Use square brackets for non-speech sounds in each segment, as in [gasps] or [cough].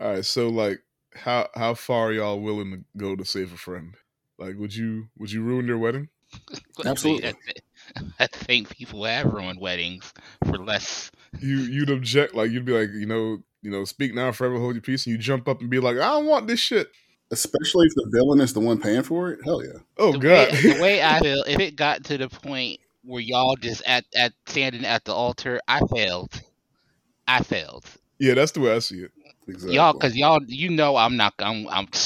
All right, so like, how how far are y'all willing to go to save a friend? Like, would you would you ruin their wedding? [laughs] Absolutely. I, thi- [laughs] I think people have ruined weddings for less. You you'd object, like you'd be like, you know, you know, speak now, forever hold your peace, and you jump up and be like, I don't want this shit. Especially if the villain is the one paying for it. Hell yeah. Oh the god, Way, the way I [laughs] feel, if it got to the point where y'all just at, at standing at the altar, I failed. I failed. yeah, that's the way I see it. Exactly. Y'all, because y'all, you know, I'm not. I'm. I'm. [laughs]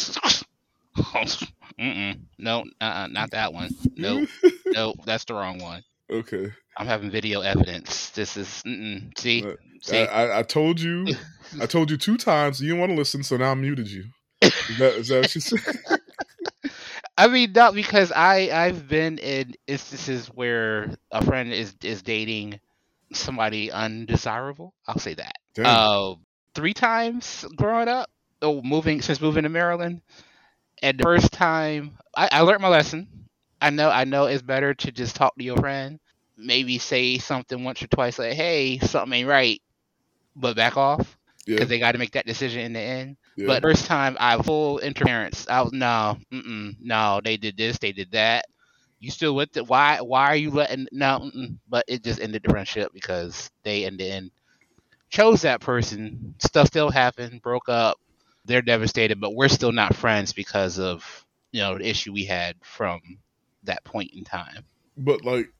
Mm-mm. No, uh, not that one. Nope. [laughs] nope. That's the wrong one. okay, I'm having video evidence. This is. Mm-mm. See. See. I, I, told you, [laughs] I told you two times. You didn't want to listen, so now I muted you. Is that, is that what you said? I mean, not because I I've been in instances where a friend is is dating somebody undesirable. I'll say that. Damn. Three times growing up. Oh, moving since moving to Maryland, and the first time I, I learned my lesson. I know I know it's better to just talk to your friend. Maybe say something once or twice, like, "Hey, something ain't right," but back off yeah, because they got to make that decision in the end. yeah. But first time, I full interference. I was no, no. They did this, they did that. You still with it? Why? Why are you letting? No, but it just ended the friendship because they in the end chose that person. Stuff still happened, broke up. They're devastated, but we're still not friends because of you know the issue we had from that point in time. But like,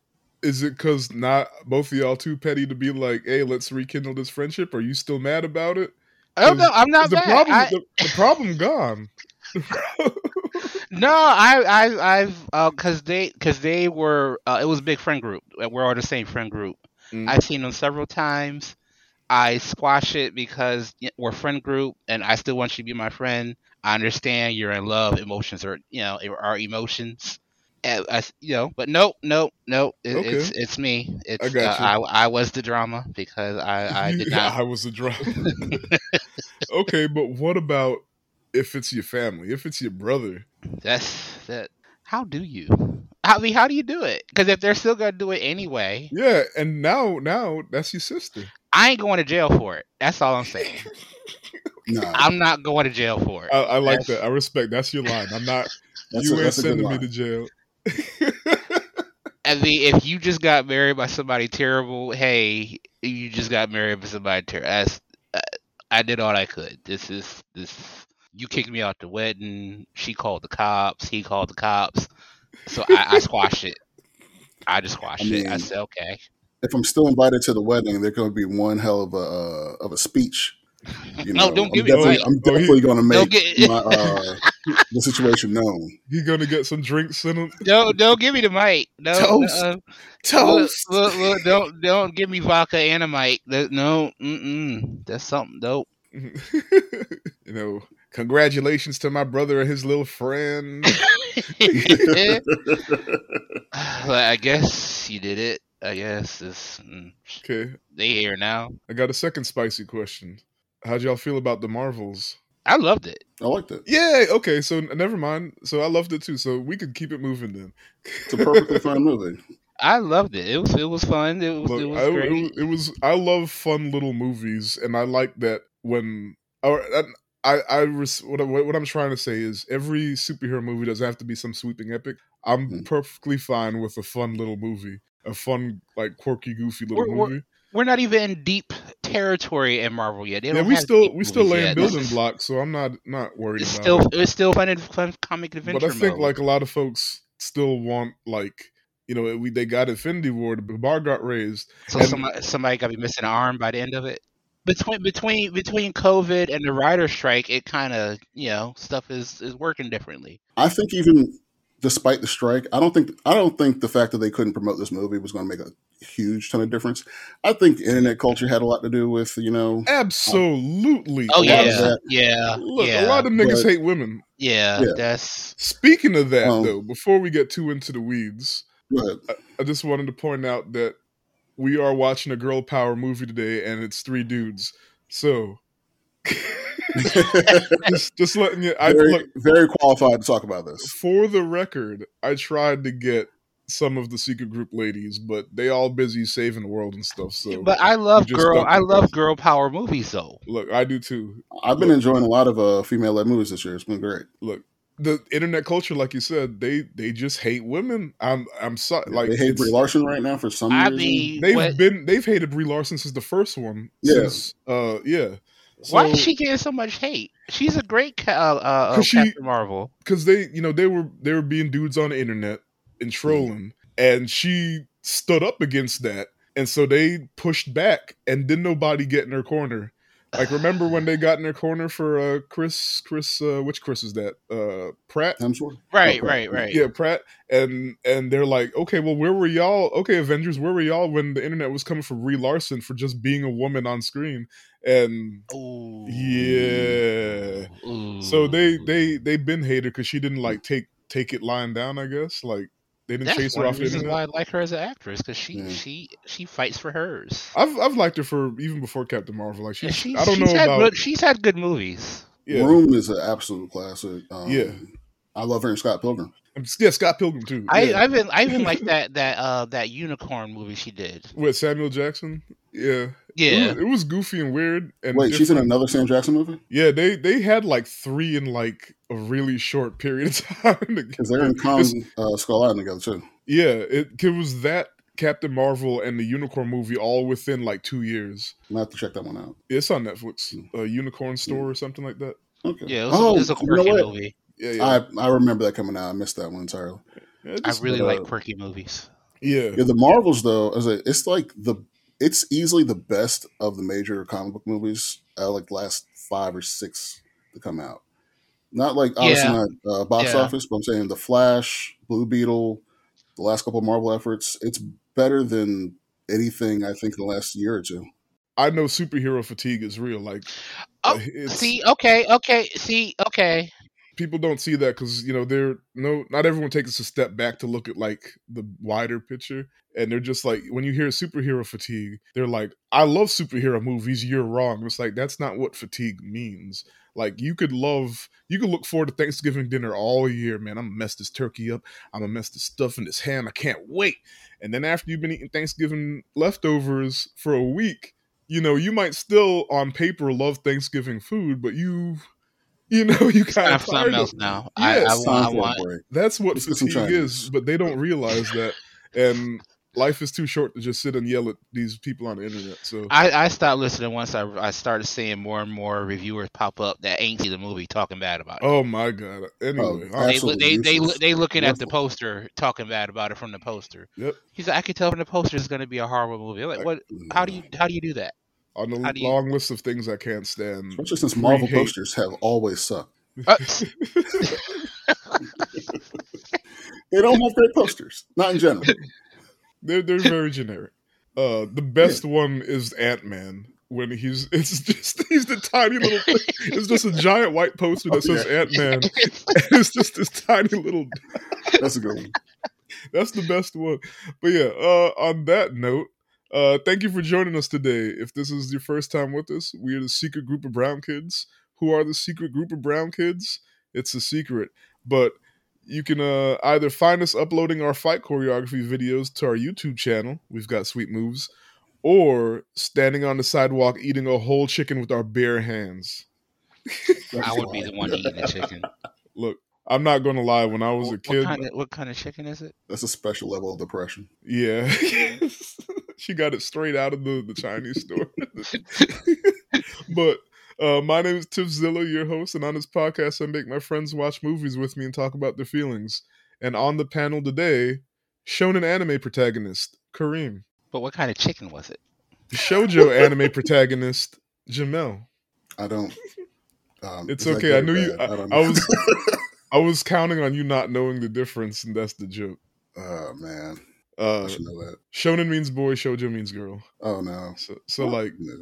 is it because not both of y'all too petty to be like, hey, let's rekindle this friendship? Are you still mad about it? I don't know. I'm not the mad. problem. I- the, the problem gone. [laughs] No, I, I, I've, uh, cause they, cause they were, uh, it was a big friend group. We're all the same friend group. Mm. I've seen them several times. I squash it because we're friend group, and I still want you to be my friend. I understand you're in love. Emotions are, you know, are emotions. And I, you know, but nope, nope, nope. It, Okay. It's it's me. It's I got uh, I I was the drama because I [laughs] I did Yeah, not. I was a drama. [laughs] okay, but what about if it's your family? If it's your brother? That's that. How do you? I mean, how do you do it? Because if they're still gonna do it anyway, Yeah, and now now that's your sister. I ain't going to jail for it. That's all I'm saying. [laughs] Nah, I'm not going to jail for it. I, I like That's- that. I respect. That's your line. I'm not. [laughs] that's you a, ain't that's a good sending me to jail. I mean, if you just got married by somebody terrible, hey, you just got married by somebody terrible. That's, uh, I did all I could. This is this. You kicked me out the wedding. She called the cops. He called the cops. So I, I squashed it. I just squashed I it. I said, okay. If I'm still invited to the wedding, there's going to be one hell of a uh, of a speech. You No, don't I'm give me definitely, the I'm mic. Oh, he- definitely going to make get- my, uh, the situation known. He gonna get some drinks in him. Don't don't give me the mic. No, Toast. uh, Toast. Look, look, look, don't don't give me vodka and a mic. No, mm-mm. that's something dope. [laughs] you know, congratulations to my brother and his little friend. [laughs] [laughs] But I guess you did it. I guess it's, mm, Okay, they here now. I got a second spicy question. How'd y'all feel about the Marvels? I loved it. I liked it. Yeah, okay, so never mind. So I loved it too. So we could keep it moving then. It's a perfectly fine [laughs] movie. I loved it. It was it was fun. It was Look, it was I, great. it, was, it was. I love fun little movies, and I like that when. Or I, I, res, what, I- what I'm trying to say is every superhero movie doesn't have to be some sweeping epic. I'm Hmm. perfectly fine with a fun little movie, a fun, like quirky, goofy little We're- we're- movie. We're not even in deep territory in Marvel yet. They Yeah, we have still we still laying yet. Building blocks, so I'm not not worried It's about still it. it's still fun and fun comic adventure. But I think mode. like a lot of folks still want like you know we they got Infinity War, the bar got raised. So And- somebody somebody got to be missing an arm by the end of it. Between between between COVID and the writer strike, it kind of you know stuff is is working differently. I think even despite the strike, I don't think I don't think the fact that they couldn't promote this movie was going to make a huge ton of difference. I think internet culture had a lot to do with you know. Absolutely. Oh A lot of yeah, yeah, Look, yeah, a lot of niggas But- hate women. yeah, Yeah. That's Speaking of that, Um, though, before we get too into the weeds, But I just wanted to point out that we are watching a girl power movie today, and it's three dudes. So, just, just letting you. I very, look very qualified to talk about this. for the record. I tried to get some of the secret group ladies, but they all busy saving the world and stuff. So, but I love girl. I love progress. girl power movies though. look, I do too. I've been enjoying a lot of uh, female-led movies this year. It's been great. Look, the internet culture, like you said, they they just hate women. I'm I'm sorry, like they hate it's- Brie Larson right now for some I reason. mean, They've what- been they've hated Brie Larson since the first one. Yeah. Since uh yeah. Why is she getting so much hate? She's a great ca- uh, uh, uh, 'Cause she- Captain Marvel. because they you know they were they were being dudes on the internet and trolling and she stood up against that and so they pushed back and didn't nobody get in her corner like remember when they got in their corner for uh chris chris uh which chris is that uh pratt Hemsworth. Right, Okay. right, right. yeah pratt and and they're like okay well where were y'all okay avengers where were y'all when the internet was coming for brie larson for just being a woman on screen and Ooh. yeah Ooh. so they they they've been hated because she didn't like take take it lying down. I guess like they didn't That's chase her off of the the internet. why I like her as an actress because she Yeah. she she fights for hers. I've I've liked her for even before Captain Marvel. Like Yeah, she's, she's, I don't she's know had about good, she's had good movies. yeah Room is an absolute classic. Um, Yeah. I love her in Scott Pilgrim. Yeah Scott Pilgrim too. I yeah. I even I even like [laughs] that that uh that unicorn movie she did. with Samuel Jackson. Yeah, It Yeah, was, it was goofy and weird. And Wait, she's in another Sam Jackson movie? Yeah, they they had like three in like a really short period of [laughs] time. Because they're in Kong It's- uh, Skull Island together too. yeah, it, it was that Captain Marvel and the Unicorn movie all within like two years. I have to check that one out. It's on Netflix. Hmm. A Unicorn Store or something like that. Okay. yeah. It was, oh, a, it was a you know quirky movie. Yeah, yeah. I I remember that coming out. I missed that one entirely. Yeah, I really uh, like quirky movies. yeah. Yeah, the Marvels though, as a, it's like the it's easily the best of the major comic book movies. Uh, like last five or six to come out. Not like obviously Yeah. not uh, box Yeah. office, but I'm saying the Flash, Blue Beetle, the last couple of Marvel efforts. It's better than anything I think in the last year or two. I know superhero fatigue is real. Like, Oh, See, okay, okay, see, okay. People don't see that because you know they're no, not everyone takes a step back to look at like the wider picture, and they're just like when you hear superhero fatigue, they're like, I love superhero movies. You're wrong. It's like that's not what fatigue means. Like you could love, you could look forward to Thanksgiving dinner all year, man. I'm gonna mess this turkey up. I'm gonna mess this stuff in this ham. I can't wait. And then after you've been eating Thanksgiving leftovers for a week, you know, you might still on paper love Thanksgiving food, but you, you know, you kind I of have something else now. Yes, I, I It's want, I for want. That's what Let's fatigue Chinese. is, but they don't realize that. And life is too short to just sit and yell at these people on the internet. So I, I stopped listening once I, I started seeing more and more reviewers pop up that ain't see the movie talking bad about it. oh my god. Anyway, Oh, I- they, look- absolutely they, they, they looking at the poster talking bad about it from the poster. Yep. He's like, I can tell from the poster it's going to be a horrible movie. I'm like, what? How do you how do you do that? On the you- long list of things I can't stand. Especially since Marvel hate. posters have always sucked. Uh, [laughs] They don't have great posters, not in general. They're they're very generic. Uh, the best one is Ant Man when he's it's just he's the tiny little. It's just a giant white poster that says Yeah. Ant Man. [laughs] [laughs] It's just this tiny little. That's a good one. That's the best one. But yeah, uh, on that note, uh, thank you for joining us today. If this is your first time with us, we are the secret group of brown kids. Who are the secret group of brown kids? It's a secret, but you can uh, either find us uploading our fight choreography videos to our YouTube channel. We've got sweet moves, or standing on the sidewalk eating a whole chicken with our bare hands. I would be the one eating the chicken. [laughs] Look, I'm not gonna lie. When I was a What, kid, kind of what kind of chicken is it? That's a special level of depression. Yeah. [laughs] she got it straight out of the, the Chinese store. [laughs] but uh, my name is Tiff Zilla, your host, and on this podcast, I make my friends watch movies with me and talk about their feelings. And on the panel today, shonen anime protagonist, Kareem. But what kind of chicken was it? Shoujo anime protagonist, Jamel. I don't. Um, It's okay, I or knew you- bad? I- I was- [laughs] I was counting on you not knowing the difference, and that's the joke. oh man, I Uh, should know that. shonen means boy, shoujo means girl. Oh no. So, so like, No.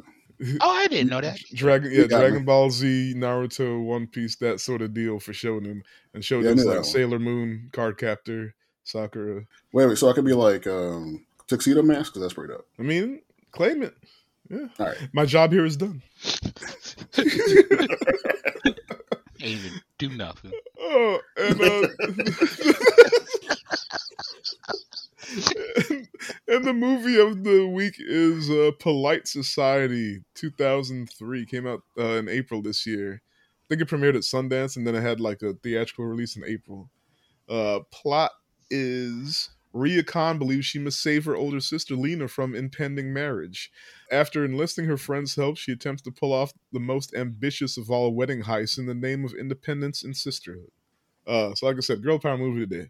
Oh, I didn't know that. [laughs] Dragon, yeah, Dragon me. Ball Z, Naruto, One Piece, that sort of deal for Shonen, and Yeah, I Shonen's knew that like. Sailor Moon, Cardcaptor, Sakura. Wait, wait. So I could be like um, tuxedo mask because that's pretty dope. I mean, claim it. Yeah, All right. my job here is done. [laughs] Ain't even do nothing. oh, and uh, [laughs] [laughs] and, the movie of the week is uh, Polite Society 2003. Came out uh, in April this year. I think it premiered at Sundance and then it had like a theatrical release in April. Uh, plot is Ria Khan believes she must save her older sister Lena from impending marriage. After enlisting her friend's help, she attempts to pull off the most ambitious of all wedding heists in the name of independence and sisterhood. Uh, so, like I said, girl power movie today.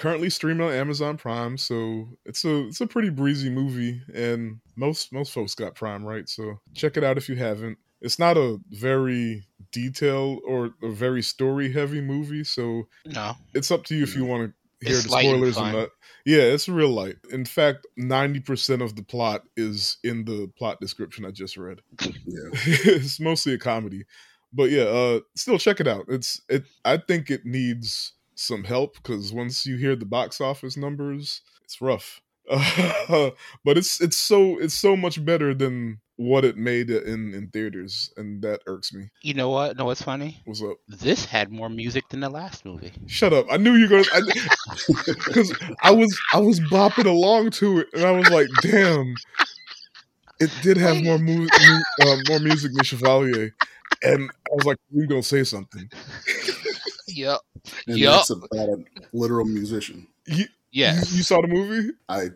Currently streaming on Amazon Prime, so it's a it's a pretty breezy movie, and most most folks got Prime, right? So check it out if you haven't. It's not a very detailed or a very story heavy movie, so No, it's up to you if you want to hear It's the spoilers or not. Yeah, it's real light. In fact, ninety percent of the plot is in the plot description I just read. Yeah. [laughs] it's mostly a comedy, but yeah, uh, still check it out. It's it. I think it needs some help because once you hear the box office numbers, it's rough. [laughs] but it's it's so it's so much better than what it made in in theaters, and that irks me. you know what? No, what's funny? What's up? This had more music than the last movie. Shut up! I knew you were gonna because [laughs] I was I was bopping along to it, and I was like, "Damn, it did have more mu- uh, more music than Chevalier." And I was like, "You gonna say something?" Yep. And Yup. that's about a literal musician. You, Yes. you, you saw the movie? I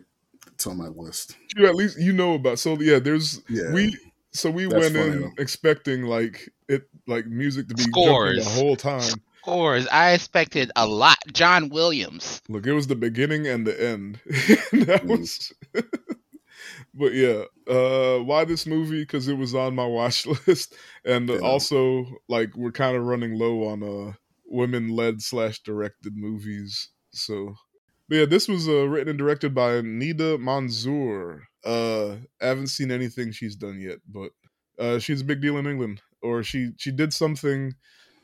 it's on my list. You at least you know about. So yeah, there's Yeah. we. So we That's went funny, in though. expecting like it like music to be jumping Scores. the whole time. Scores. I expected a lot. John Williams. Look, it was the beginning and the end. [laughs] that Mm. was. [laughs] but yeah, uh, why this movie? Because it was on my watch [laughs] list, and Yeah. also like we're kind of running low on uh women led slash directed movies. So, but yeah, this was uh, written and directed by Nida Manzoor. Uh, I haven't seen anything she's done yet, but uh, she's a big deal in England. Or she she did something,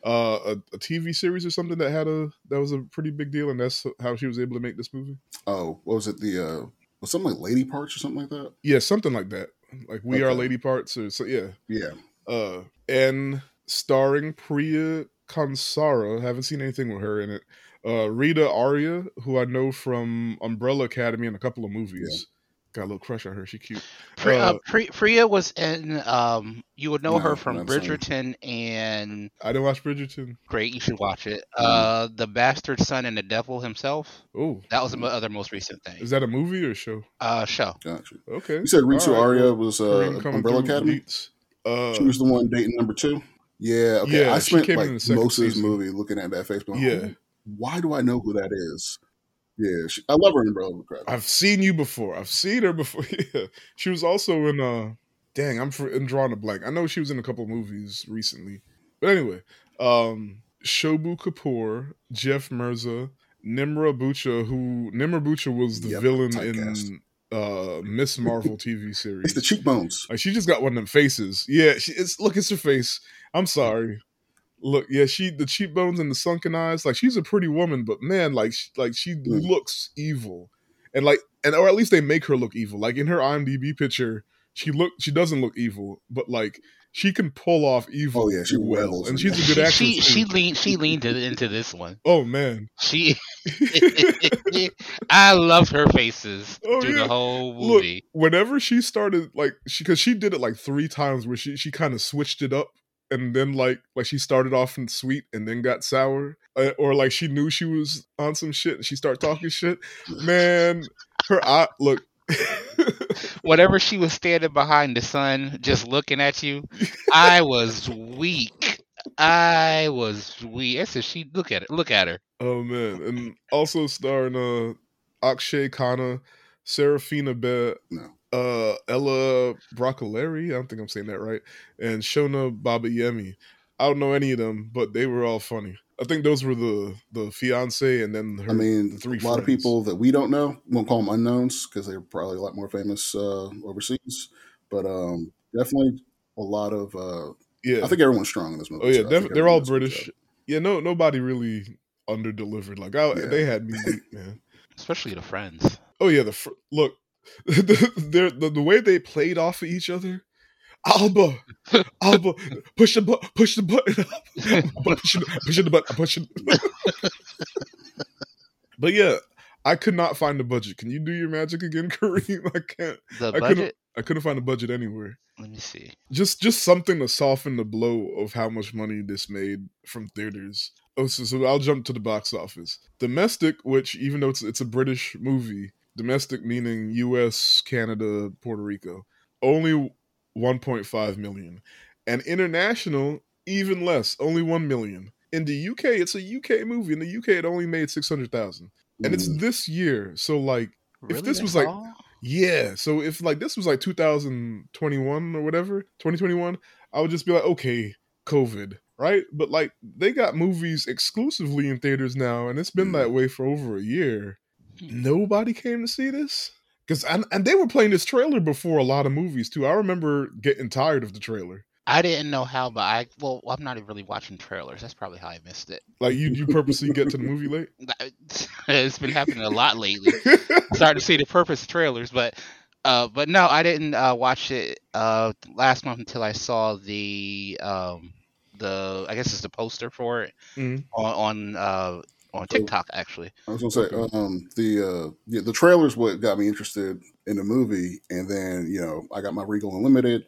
uh, a, a TV series or something that had a that was a pretty big deal, and that's how she was able to make this movie. Oh, what was it? The uh was something like Lady Parts or something like that? Yeah, something like that. Like We Are Lady Parts, or so yeah. Yeah. Uh, and starring Priya Kansara. Haven't seen anything with her in it. Uh, Ritu Arya, who I know from Umbrella Academy and a couple of movies. Got a little crush on her. She cute. Pri- uh, Uh, Pri- Priya was in. Um, you would know No, her from. Bridgerton and I didn't watch Bridgerton. great. You should watch it. Mm. Uh, the Bastard Son and the Devil himself. Oh, That was the other most recent thing. is that a movie or a show? Uh, show. Gotcha. Okay. You said Ritu All right, Arya was uh, Umbrella Academy. beats. Uh, She was the one dating number two. Yeah. Okay. Yeah, I spent like most of this movie looking at that face. going, Yeah. "Who- Why do I know who that is? Yeah. She, I love her in Umbrella Academy. I've seen you before. I've seen her before. [laughs] yeah. She was also in uh dang, I'm, for, I'm drawing a blank. I know she was in a couple movies recently. But anyway, um Shobu Kapoor, Jeff Mirza, Nimra Bucha, who Nimra Bucha was the Yep, villain in uh Ms. Marvel TV series. It's the cheekbones. Like she just got one of them faces. Yeah, she, it's look, it's her face. I'm sorry. Look, yeah, she the cheekbones and the sunken eyes. Like she's a pretty woman, but man, like she, like she Mm. looks evil, and like and or at least they make her look evil. Like in her IMDb picture, she look she doesn't look evil, but like she can pull off evil. Oh, yeah, she will, and she's a good actress. She she too. leaned she leaned it into this one. [laughs] oh man, She [laughs] [laughs] I loved her faces Oh, through yeah. the whole Look, movie. whenever she started like she because she did it like three times where she she kind of switched it up and then like like she started off in sweet and then got sour uh, or like she knew she was on some shit and she started talking shit man her eye look Whenever she was standing behind the sun, just looking at you, I was weak. I was weak. I said, "She look at it. Look at her." oh man and also starring uh akshay khanna seraphina beh No. uh ella bruccoleri i don't think i'm saying that right and shona babayemi i don't know any of them but they were all funny i think those were the the fiance and then her I mean, the three a lot of people that we don't know won't call them unknowns because they're probably a lot more famous uh, overseas. But um, definitely a lot of. Uh, yeah I think everyone's strong in this movie. oh yeah so def- they're all everyone does a good british yeah no nobody really under delivered like I, Yeah. they had me beat [laughs] man Especially the friends. oh yeah the fr- look [laughs] the, the the way they played off of each other Alba, Alba, push the button, push the button, pushing, pushing the button, pushing. but yeah, I could not find the budget. Can you do your magic again, [laughs] Kareem? I can't. The I couldn't- budget. I couldn't find the budget anywhere. Let me see. Just just something to soften the blow of how much money this made from theaters. Oh, so, so I'll jump to the box office. Domestic, which even though it's it's a British movie, domestic meaning U.S., Canada, Puerto Rico, only 1.5 million, and international even less, only 1 million. In the UK, it's a UK movie. In the UK, it only made 600,000, and it's Mm. this year. So like. Really? this was That's like- Yeah. So if like this was like 2021 or whatever, 2021, I would just be like, okay, COVID, right? But like they got movies exclusively in theaters now, and it's been that way for over a year. Nobody came to see this because and, and they were playing this trailer before a lot of movies too. I remember getting tired of the trailer. I didn't know how, but I well, I'm not even really watching trailers. That's probably how I missed it. Like you, you purposely get to the movie late. [laughs] it's been happening a lot lately. [laughs] Starting to see the purpose of trailers, but uh, but no, I didn't uh, watch it uh last month until I saw the um the I guess it's the poster for it Mhm. on on uh on TikTok actually. I was gonna say, um, the uh, yeah, the trailers what got me interested in the movie, and then you know I got my Regal Unlimited,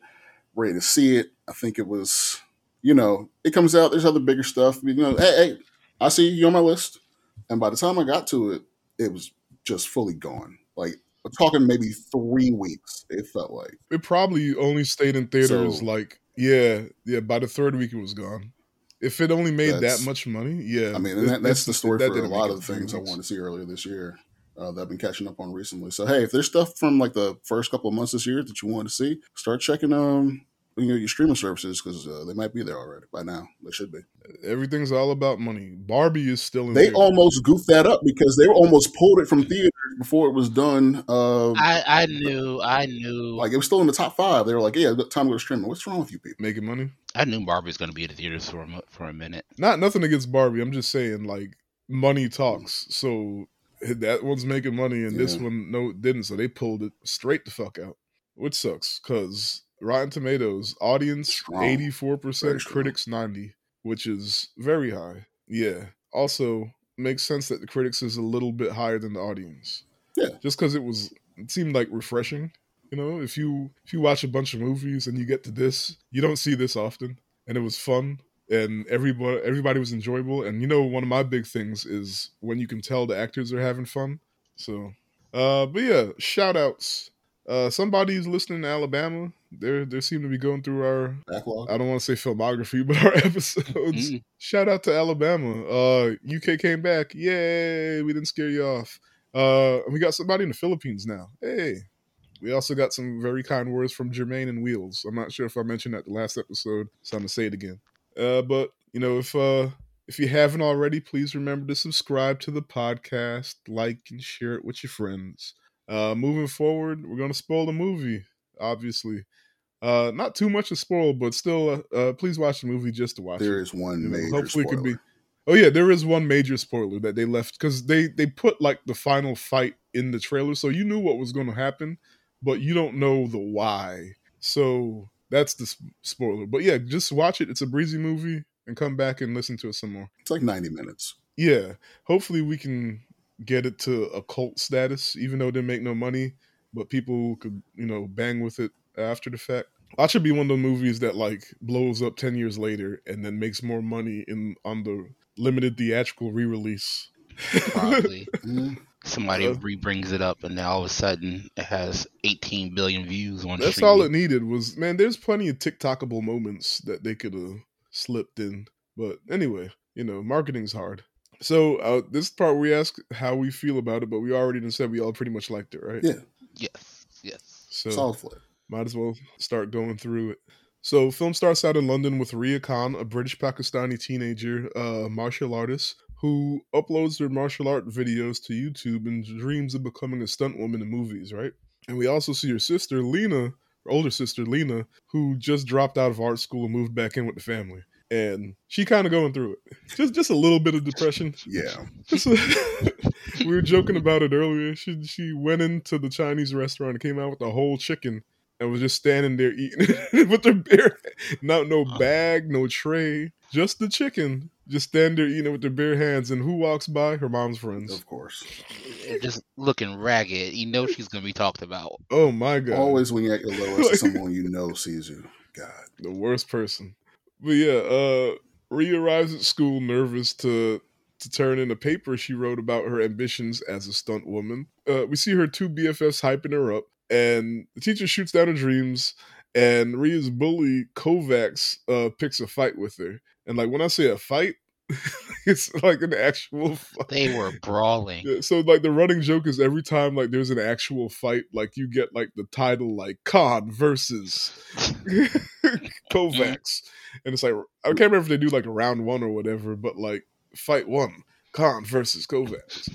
ready to see it. I think it was, you know, it comes out. There's other bigger stuff. You know, hey, hey, I see you on my list, and by the time I got to it, it was just fully gone. Like we're talking maybe three weeks. It felt like. It probably only stayed in theaters So- like yeah, yeah. By the third week, it was gone. If it only made that much money, yeah. I mean, it- that, that's the story that for a lot of the things I wanted to see earlier this year uh, that I've been catching up on recently. So, hey, if there's stuff from like the first couple of months this year that you want to see, start checking um you know your streaming services because uh, they might be there already by now. They should be. Everything's all about money. Barbie is still in. They theaters. almost goofed that up because they almost pulled it from theaters before it was done. Uh, I I knew I knew like it was still in the top five. They were like, "Yeah, time to go streaming." What's wrong with you people? making money. I knew Barbie was going to be in the theaters for a, for a minute. Not nothing against Barbie. I'm just saying like money talks. So that one's making money and this one no didn't. So they pulled it straight the fuck out, which sucks because Rotten Tomatoes audience eighty four percent, critics ninety, which is very high. Yeah. Also makes sense that the critics is a little bit higher than the audience. Yeah. Just because it was it seemed like refreshing. You know, if you if you watch a bunch of movies and you get to this, you don't see this often, and it was fun, and everybody everybody was enjoyable. And you know, one of my big things is when you can tell the actors are having fun. So, uh, but yeah, shout outs. Uh, somebody's listening to Alabama. They're they seem to be going through our Backlog. I don't want to say filmography, but our [laughs] episodes. Mm. Shout out to Alabama. Uh, UK came back. Yay! We didn't scare you off. Uh, and we got somebody in the Philippines now. Hey. We also got some very kind words from Jermaine and Wheels. I'm not sure if I mentioned that the last episode, so I'm gonna say it again. Uh, but you know, if uh if you haven't already, please remember to subscribe to the podcast, like and share it with your friends. Uh, moving forward, we're gonna spoil the movie, obviously. Uh, not too much to spoil, but still, uh, uh, please watch the movie just to watch There it. is one major hopefully, it spoiler. could be. Oh yeah, there is one major spoiler that they left because they they put like the final fight in the trailer, so you knew what was going to happen, but you don't know the why. So that's the spoiler. But yeah, just watch it. It's a breezy movie, and come back and listen to it some more. It's like 90 minutes. Yeah, hopefully we can get it to a cult status, even though it didn't make no money, but people could you know bang with it after the fact. That should be one of the movies that like blows up ten years later and then makes more money in on the limited theatrical re-release. Probably [laughs] Mm. somebody Uh, re-brings it up, and then all of a sudden it has 18 billion views on. That's all it needed was man. There's plenty of TikTokable moments that they could have slipped in, but anyway, you know, marketing's hard. So uh, this part we ask how we feel about it, but we already said we all pretty much liked it, right? Yeah. Yes, yes. So Solid flick. Might as well start going through it. So, film starts out in London with Ria Khan, a British Pakistani teenager uh, martial artist who uploads her martial art videos to YouTube and dreams of becoming a stunt woman in movies, right? And we also see her sister, Lena, her older sister, Lena, who just dropped out of art school and moved back in with the family. And she kind of going through it. Just just a little bit of depression. Yeah. Just [laughs] we were joking about it earlier. She she went into the Chinese restaurant and came out with a whole chicken and was just standing there eating it [laughs] with their bare, [laughs] not no bag, no tray, just the chicken. just stand there eating it with their bare hands, and who walks by? Her mom's friends. Of course. just looking ragged. You know she's gonna be talked about. Oh my god! Always when you're at your lowest, Like- [laughs] someone you know sees you. God. the worst person. But yeah, uh Ria arrives at school nervous to to turn in a paper she wrote about her ambitions as a stunt woman. Uh, we see her two BFFs hyping her up, and the teacher shoots down her dreams. And Ria's bully Kovacs uh, picks a fight with her. And like when I say a fight, [laughs] it's like an actual fight. They were brawling. Yeah, so like the running joke is every time like there's an actual fight, like you get like the title like Khan versus [laughs] Kovacs, and it's like I can't remember if they do like a round one or whatever, but like fight one, Khan versus Kovacs.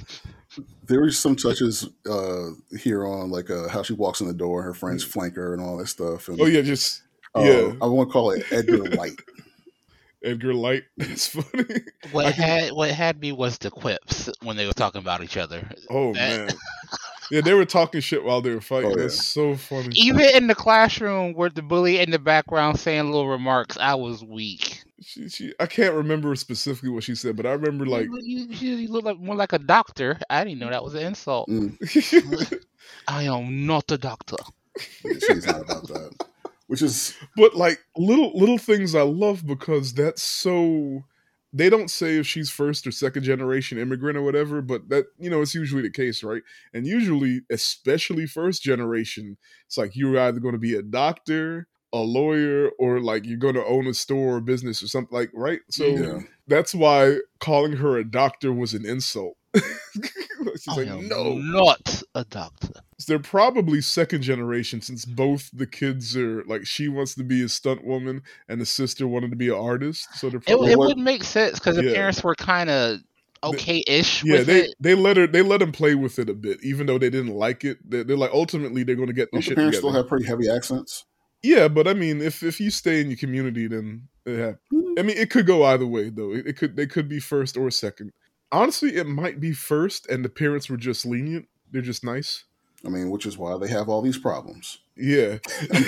There were some touches uh, here on like uh, how she walks in the door, her friends flank her, and all that stuff. And, Oh yeah, just uh, yeah. I want to call it Edgar Wright. [laughs] Edgar Wright. [laughs] It's funny. What I can- had what had me was the quips when they were talking about each other. Oh That- man, [laughs] yeah, they were talking shit while they were fighting. Oh, yeah. That's so funny. Even in the classroom with the bully in the background saying little remarks, I was weak. She, she, I can't remember specifically what she said, but I remember like you, you, you look like more like a doctor. I didn't know that was an insult. Mm, [laughs] I am not a doctor. she's not about that. Which is But like little little things I love because that's so they don't say if she's first or second generation immigrant or whatever, but that you know it's usually the case, right? And usually, especially first generation, it's like you're either going to be a doctor, a lawyer, or like you're going to own a store or business or something like right. So yeah. that's why calling her a doctor was an insult. [laughs] She's I like, no, not a doctor. they're probably second generation since both the kids are like she wants to be a stunt woman and the sister wanted to be an artist. So they're It, probably it what- would make sense because the Yeah. parents were kind of okay-ish yeah. They it. they let her they let him play with it a bit, even though they didn't like it. They're, they're like ultimately they're going to get this the shit parents together. still have pretty heavy accents? Yeah, but I mean, if if you stay in your community, then it happens. I mean, it could go either way though. It, it could they could be first or second. Honestly, it might be first, and the parents were just lenient. They're just nice. I mean, which is why they have all these problems. Yeah. [laughs]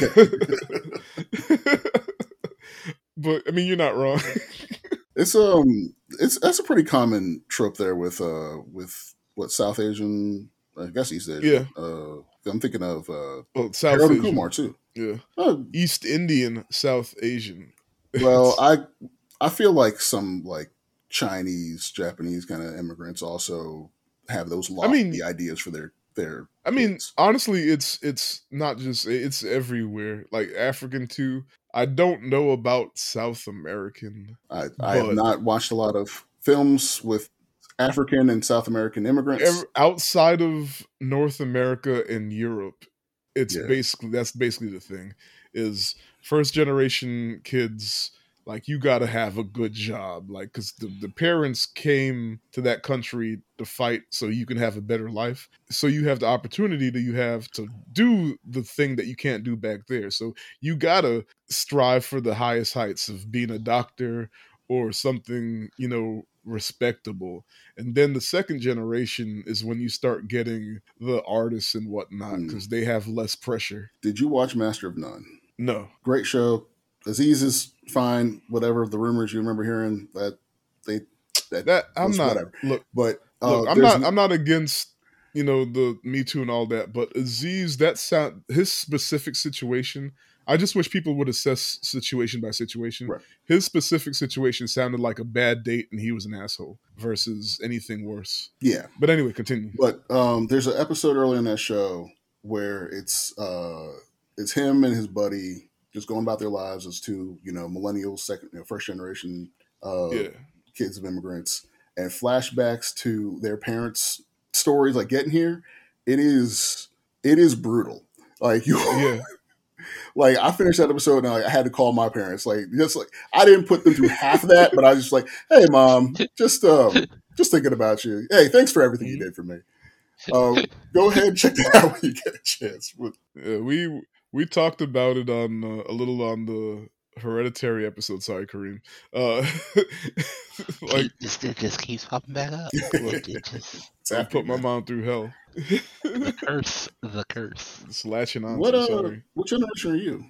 but I mean, you're not wrong. [laughs] It's um, it's that's a pretty common trope there with uh, with what South Asian, I guess East Asian. Yeah. Uh, I'm thinking of uh, well, South Harold Asian. Kumar too. Yeah. East Indian, South Asian. [laughs] well, I I feel like some like Chinese, Japanese kind of immigrants also have those lofty mean- ideas for their their. I mean, kids. honestly, it's it's not just it's everywhere. Like African too. I don't know about South American. I I have not watched a lot of films with African and South American immigrants. Outside of North America and Europe, it's Yeah. basically that's basically the thing. Is first generation kids like you got to have a good job, like because the, the parents came to that country to fight so you can have a better life. So you have the opportunity that you have to do the thing that you can't do back there. So you gotta strive for the highest heights of being a doctor or something, you know, respectable. And then the second generation is when you start getting the artists and whatnot Mm. because they have less pressure. Did you watch Master of None? No, Great show. Aziz is fine. Whatever the rumors you remember hearing that they that, that I'm not. whatever. Look, but uh, look, I'm not. I'm not against you know the Me Too and all that, but Aziz, that sound his specific situation. I just wish people would assess situation by situation. Right. His specific situation sounded like a bad date, and he was an asshole versus anything worse. yeah. But anyway, continue. But um, there's an episode early in that show where it's uh, it's him and his buddy just going about their lives as two you know millennials, second you know, first generation uh, yeah, kids of immigrants, and flashbacks to their parents' stories like getting here. It is it is brutal. Like [laughs] you, yeah. Like I finished that episode and like, I had to call my parents. Like just like I didn't put them through half of that, but I was just like, "Hey, mom, just um, just thinking about you. Hey, thanks for everything you did for me. Um, go ahead and check that out when you get a chance." Yeah, we we talked about it on uh, a little on the hereditary episode. Sorry, Kareem. Uh, [laughs] like this it just keeps popping back up. [laughs] Look. It just- I put my you. mom through hell. the [laughs] curse, the curse. Just latching on. What uh, sorry. what generation are you?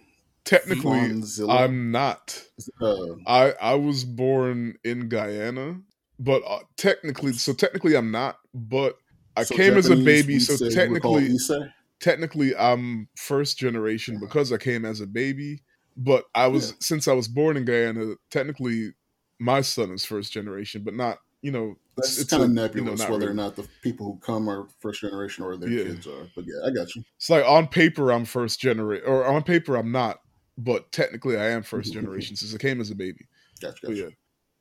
technically Fonzilla? I'm not. Uh, I I was born in Guyana, but uh, technically, so technically I'm not. But I so came as a baby, so say you would call technically, technically I'm first generation because I came as a baby. But I was Yeah. since I was born in Guyana, technically my son is first generation, but not you know That's it's kind of you know, nebulous whether really. or not the people who come are first generation or their Yeah. kids are. But yeah, I got you. It's like on paper I'm first generation, or on paper I'm not, but technically I am first [laughs] generation since I came as a baby. Got you. But Got yeah.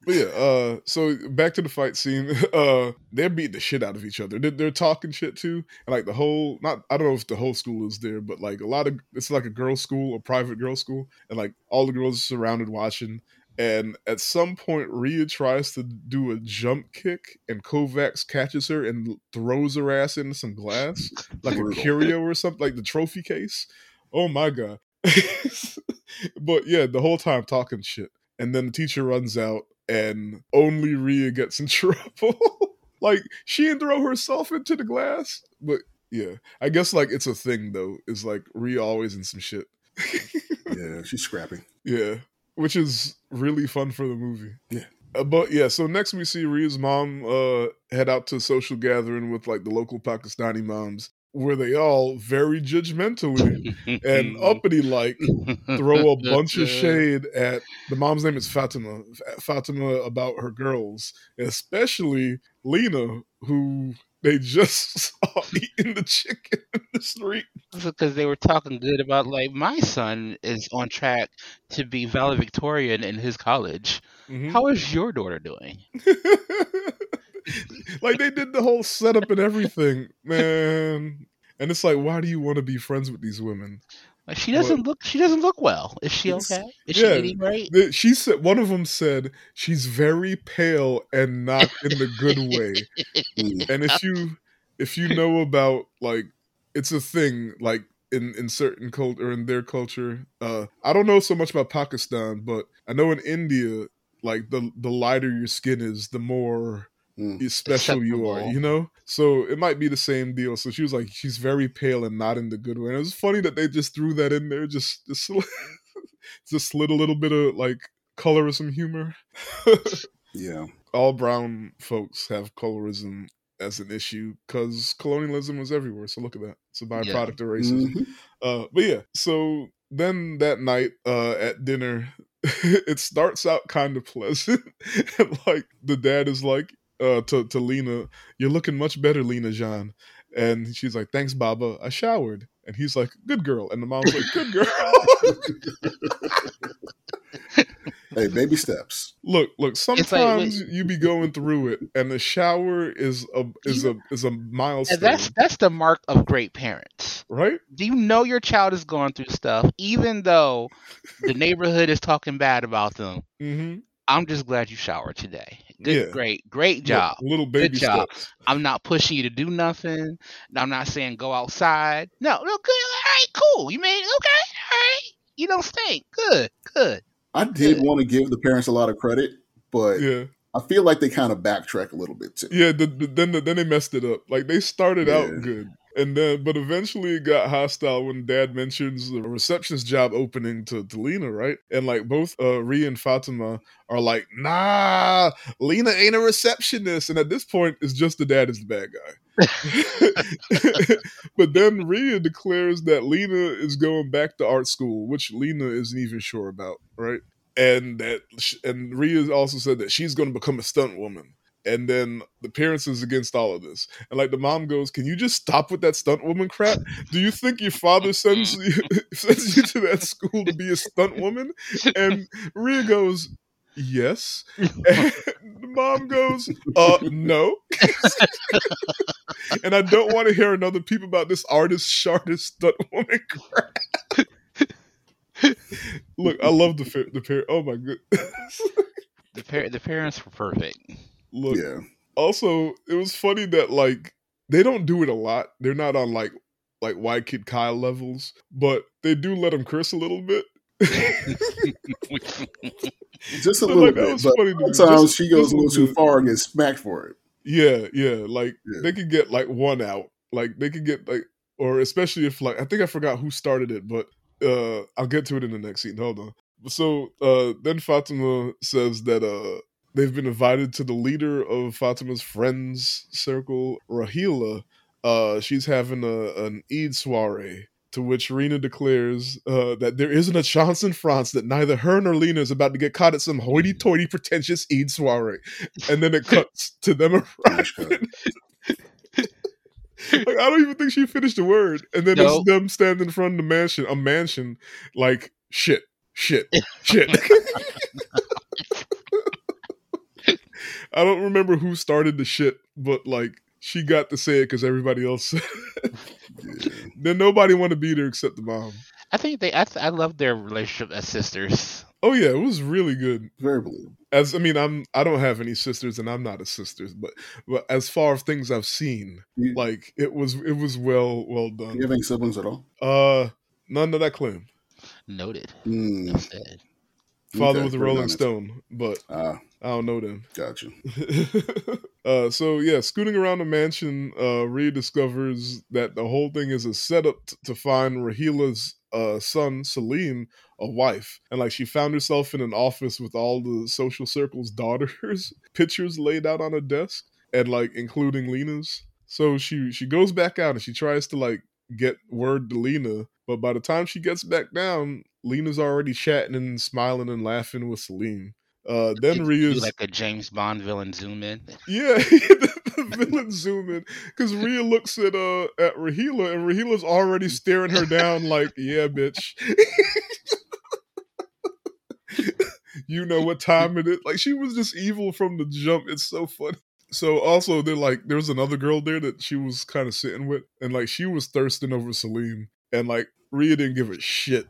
But yeah, uh, so back to the fight scene. [laughs] Uh, they're beating the shit out of each other. They're, they're talking shit too, and like the whole not I don't know if the whole school is there, but like a lot of it's like a girls' school, a private girls' school, and like all the girls are surrounded watching. And at some point, Ria tries to do a jump kick, and Kovacs catches her and throws her ass into some glass, [laughs] like a curio or something, like the trophy case. Oh my god! [laughs] but yeah, the whole time talking shit, and then the teacher runs out, and only Ria gets in [laughs] trouble. like she didn't throw herself into the glass, but yeah, I guess like it's a thing though. Is like Ria always in some shit. [laughs] Yeah, she's scrappy. Yeah, which is really fun for the movie. Yeah. Uh, but yeah, so next we see Ria's mom uh, head out to a social gathering with like the local Pakistani moms, where they all very judgmentally and [laughs] uppity like throw a bunch of shade at the mom's name is Fatima. Fatima about her girls, especially Lena, who they just [laughs] saw eating the chicken in the street. because they were talking good about like my son is on track to be valedictorian in his college. Mhm. How is your daughter doing? [laughs] [laughs] like they did the whole setup and everything, man. And it's like, why do you want to be friends with these women? Like she doesn't look. She doesn't look well. Is she okay? Is yeah. she eating right? The- She said one of them said she's very pale and not in the good way. [laughs] And if you if you know about like it's a thing like in in certain culture or in their culture uh i don't know so much about pakistan but i know in india like the the lighter your skin is the more Mm. special you are you know so it might be the same deal so she was like she's very pale and not in the good way and it was funny that they just threw that in there just just, [laughs] just slid a little bit of like colorism humor [laughs] Yeah. all brown folks have colorism as an issue because colonialism was everywhere. So look at that. It's a byproduct of racism. Mhm. Uh, but yeah, so then that night uh, at dinner, [laughs] it starts out kind of pleasant. and like the dad is like uh, to, to Lena, You're looking much better, Lena Jean. And she's like, Thanks, Baba. I showered. And he's like, Good girl. And the mom's like, Good girl. [laughs] Hey, baby steps. Look, look. like, Sometimes you be going through it, and the shower is a is a is a milestone, And that's that's the mark of great parents. right? Do you know your child is going through stuff, even though the neighborhood is talking bad about them? Mm-hmm. I'm just glad you showered today. Good, Yeah. great, great job. little baby job. steps. I'm not pushing you to do nothing. I'm not saying go outside. No, no, good. All right, cool. You made it. okay. All right. You don't stink. Good, good. I did Good. want to give the parents a lot of credit, but Yeah, I feel like they kind of backtrack a little bit too. yeah. The, the, then the, then they messed it up. Like they started Yeah. out good, and then but eventually it got hostile when Dad mentions the receptionist job opening to, to Lena, right? And like both uh, Ria and Fatima are like, "Nah, Lena ain't a receptionist." And at this point, it's just the dad is the bad guy. [laughs] but then Ria declares that Lena is going back to art school, which Lena isn't even sure about, right? And that and Ria also said that she's going to become a stunt woman. And then the parents is against all of this. And like the mom goes, "Can you just stop with that stunt woman crap? Do you think your father sends you [laughs] sends you to that school to be a stunt woman?" And Ria goes, "Yes." And the mom goes, "Uh, no." [laughs] and I don't want to hear another peep about this artist, shartist stunt woman crap. Look, I love the the pair. Oh my goodness. The par- the parents were perfect. Look, Yeah. also it was funny that like they don't do it a lot. They're not on like like white kid Kyle levels, but they do let him curse a little bit. [laughs] Just a So, little like, bit. But sometimes Just- she goes a little too bit. far and gets smacked for it. Yeah, yeah. Like Yeah. they could get like one out. Like they could get like, or especially if like I think I forgot who started it, but uh, I'll get to it in the next scene. Hold on. So uh, then Fatima says that uh, they've been invited to the leader of Fatima's friends circle, Raheela. Uh, she's having a an Eid soiree. To which Rena declares uh, that there isn't a chance in France that neither her nor Lena is about to get caught at some hoity-toity, pretentious Eid soiree. And then it cuts [laughs] to them Flash cut. arriving. [laughs] like I don't even think she finished the word, and then No. it's them standing in front of the mansion, a mansion, like shit, shit, shit. [laughs] I don't remember who started the shit, but like she got to say it because everybody else said. Yeah. [laughs] then nobody want to be there except the mom. I think they. I, th- I love their relationship as sisters. Oh yeah, it was really good. Very believable. As I mean, I'm I don't have any sisters, and I'm not a sister, but but as far as things I've seen, You, like it was it was well well do you done. have any siblings at all? Uh, none of that I claim. Noted. Mm, Father okay, was a Rolling. Stone, but Ah, I don't know them. gotcha. [laughs] uh, so yeah, scooting around the mansion, uh, Ria discovers that the whole thing is a setup t- to find Raheela's uh, son Salim a wife, and like she found herself in an office with all the social circle's [laughs] daughters' pictures laid out on a desk, and like including Lena's. So she she goes back out and she tries to like get word to Lena, but by the time she gets back down, Lena's already chatting and smiling and laughing with Salim. Uh, then Did you do Ria's like a James Bond villain zoom in. [laughs] yeah, the, [laughs] the villain zoom in because Ria looks at uh at Raheela and Raheela's already staring her down like, yeah, bitch. [laughs] you know what time it is. Like she was just evil from the jump. It's so funny. So also they're like there was another girl there that she was kind of sitting with, and like she was thirsting over Salim, and like Ria didn't give a shit.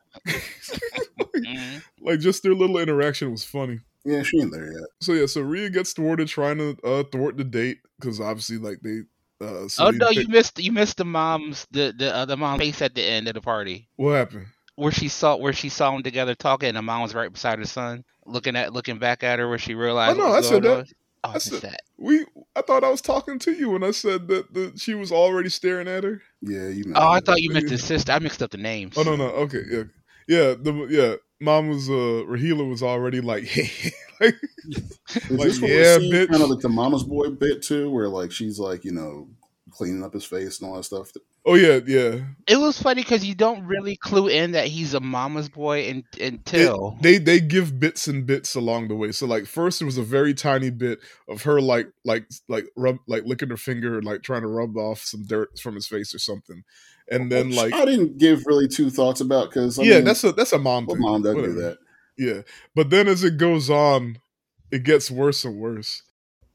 Mhm. like just their little interaction was funny. Yeah, she ain't there yet. So yeah, so Ria gets thwarted trying to uh, thwart the date because obviously like they. Uh, Oh no, pick- you missed you missed the mom's the the uh, the mom's face at the end of the party What happened? where she saw where she saw them together talking and the mom was right beside her son looking at looking back at her where she realized. Oh, no, I said that. on. Oh, I I said- that. We, I thought I was talking to you when I said that the, she was already staring at her. Yeah, you know. Oh, I thought you meant the sister. I mixed up the names. Oh no, no, okay, yeah, yeah, the yeah. Mom was uh, Raheela was already like, [laughs] like Is like, this what yeah, we're seeing bitch. kind of like the mama's boy bit too, where like she's like you know cleaning up his face and all that stuff? oh yeah, yeah. It was funny because you don't really clue in that he's a mama's boy in, until They they give bits and bits along the way. So like first it was a very tiny bit of her like like like rub like licking her finger and like trying to rub off some dirt from his face or something, and then Which like I didn't give really two thoughts about because yeah, that's a that's a mom thing. mom doesn't do that. Yeah, but then as it goes on, it gets worse and worse.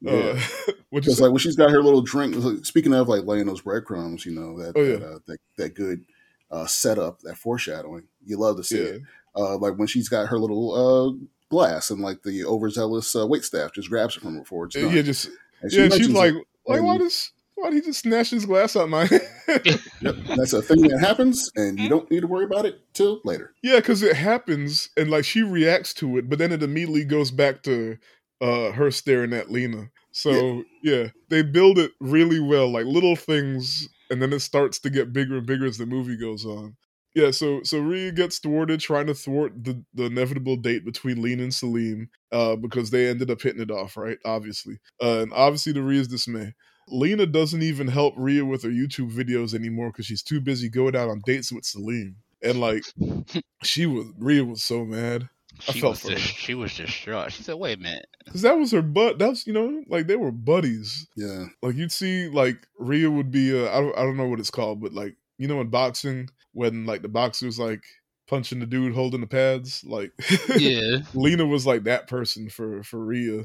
Yeah. Uh, which is like when she's got her little drink. Speaking of like laying those breadcrumbs, you know that Oh, yeah. that, uh, that that good uh, setup, that foreshadowing. You love to see yeah, it. Uh, like when she's got her little uh, glass and like the overzealous uh, wait staff just grabs it from her before it's done. yeah, just And yeah. She's mentions it. like, like why does why did he just snatch his glass out my hand? [laughs] Yep, that's a thing that happens, and you don't need to worry about it till later. yeah, because it happens, and like she reacts to it, but then it immediately goes back to uh her staring at Lena. So yeah, they build it really well, like little things, and then it starts to get bigger and bigger as the movie goes on. Yeah, so so Ria gets thwarted trying to thwart the, the inevitable date between Lena and Salim, uh, because they ended up hitting it off, right? Obviously. Uh, and obviously to Ria's dismay. Lena doesn't even help Ria with her YouTube videos anymore because she's too busy going out on dates with Salim. And like [laughs] she was Ria was so mad. I she felt was for her. she was distraught. She said, "Wait a minute." Cause that was her butt. That was, you know, like they were buddies. Yeah, Like you'd see, like Ria would be, uh, I don't, I don't know what it's called, but like you know, in boxing, when like the boxer's like punching the dude holding the pads, like [laughs] Yeah. Lena was like that person for for Ria,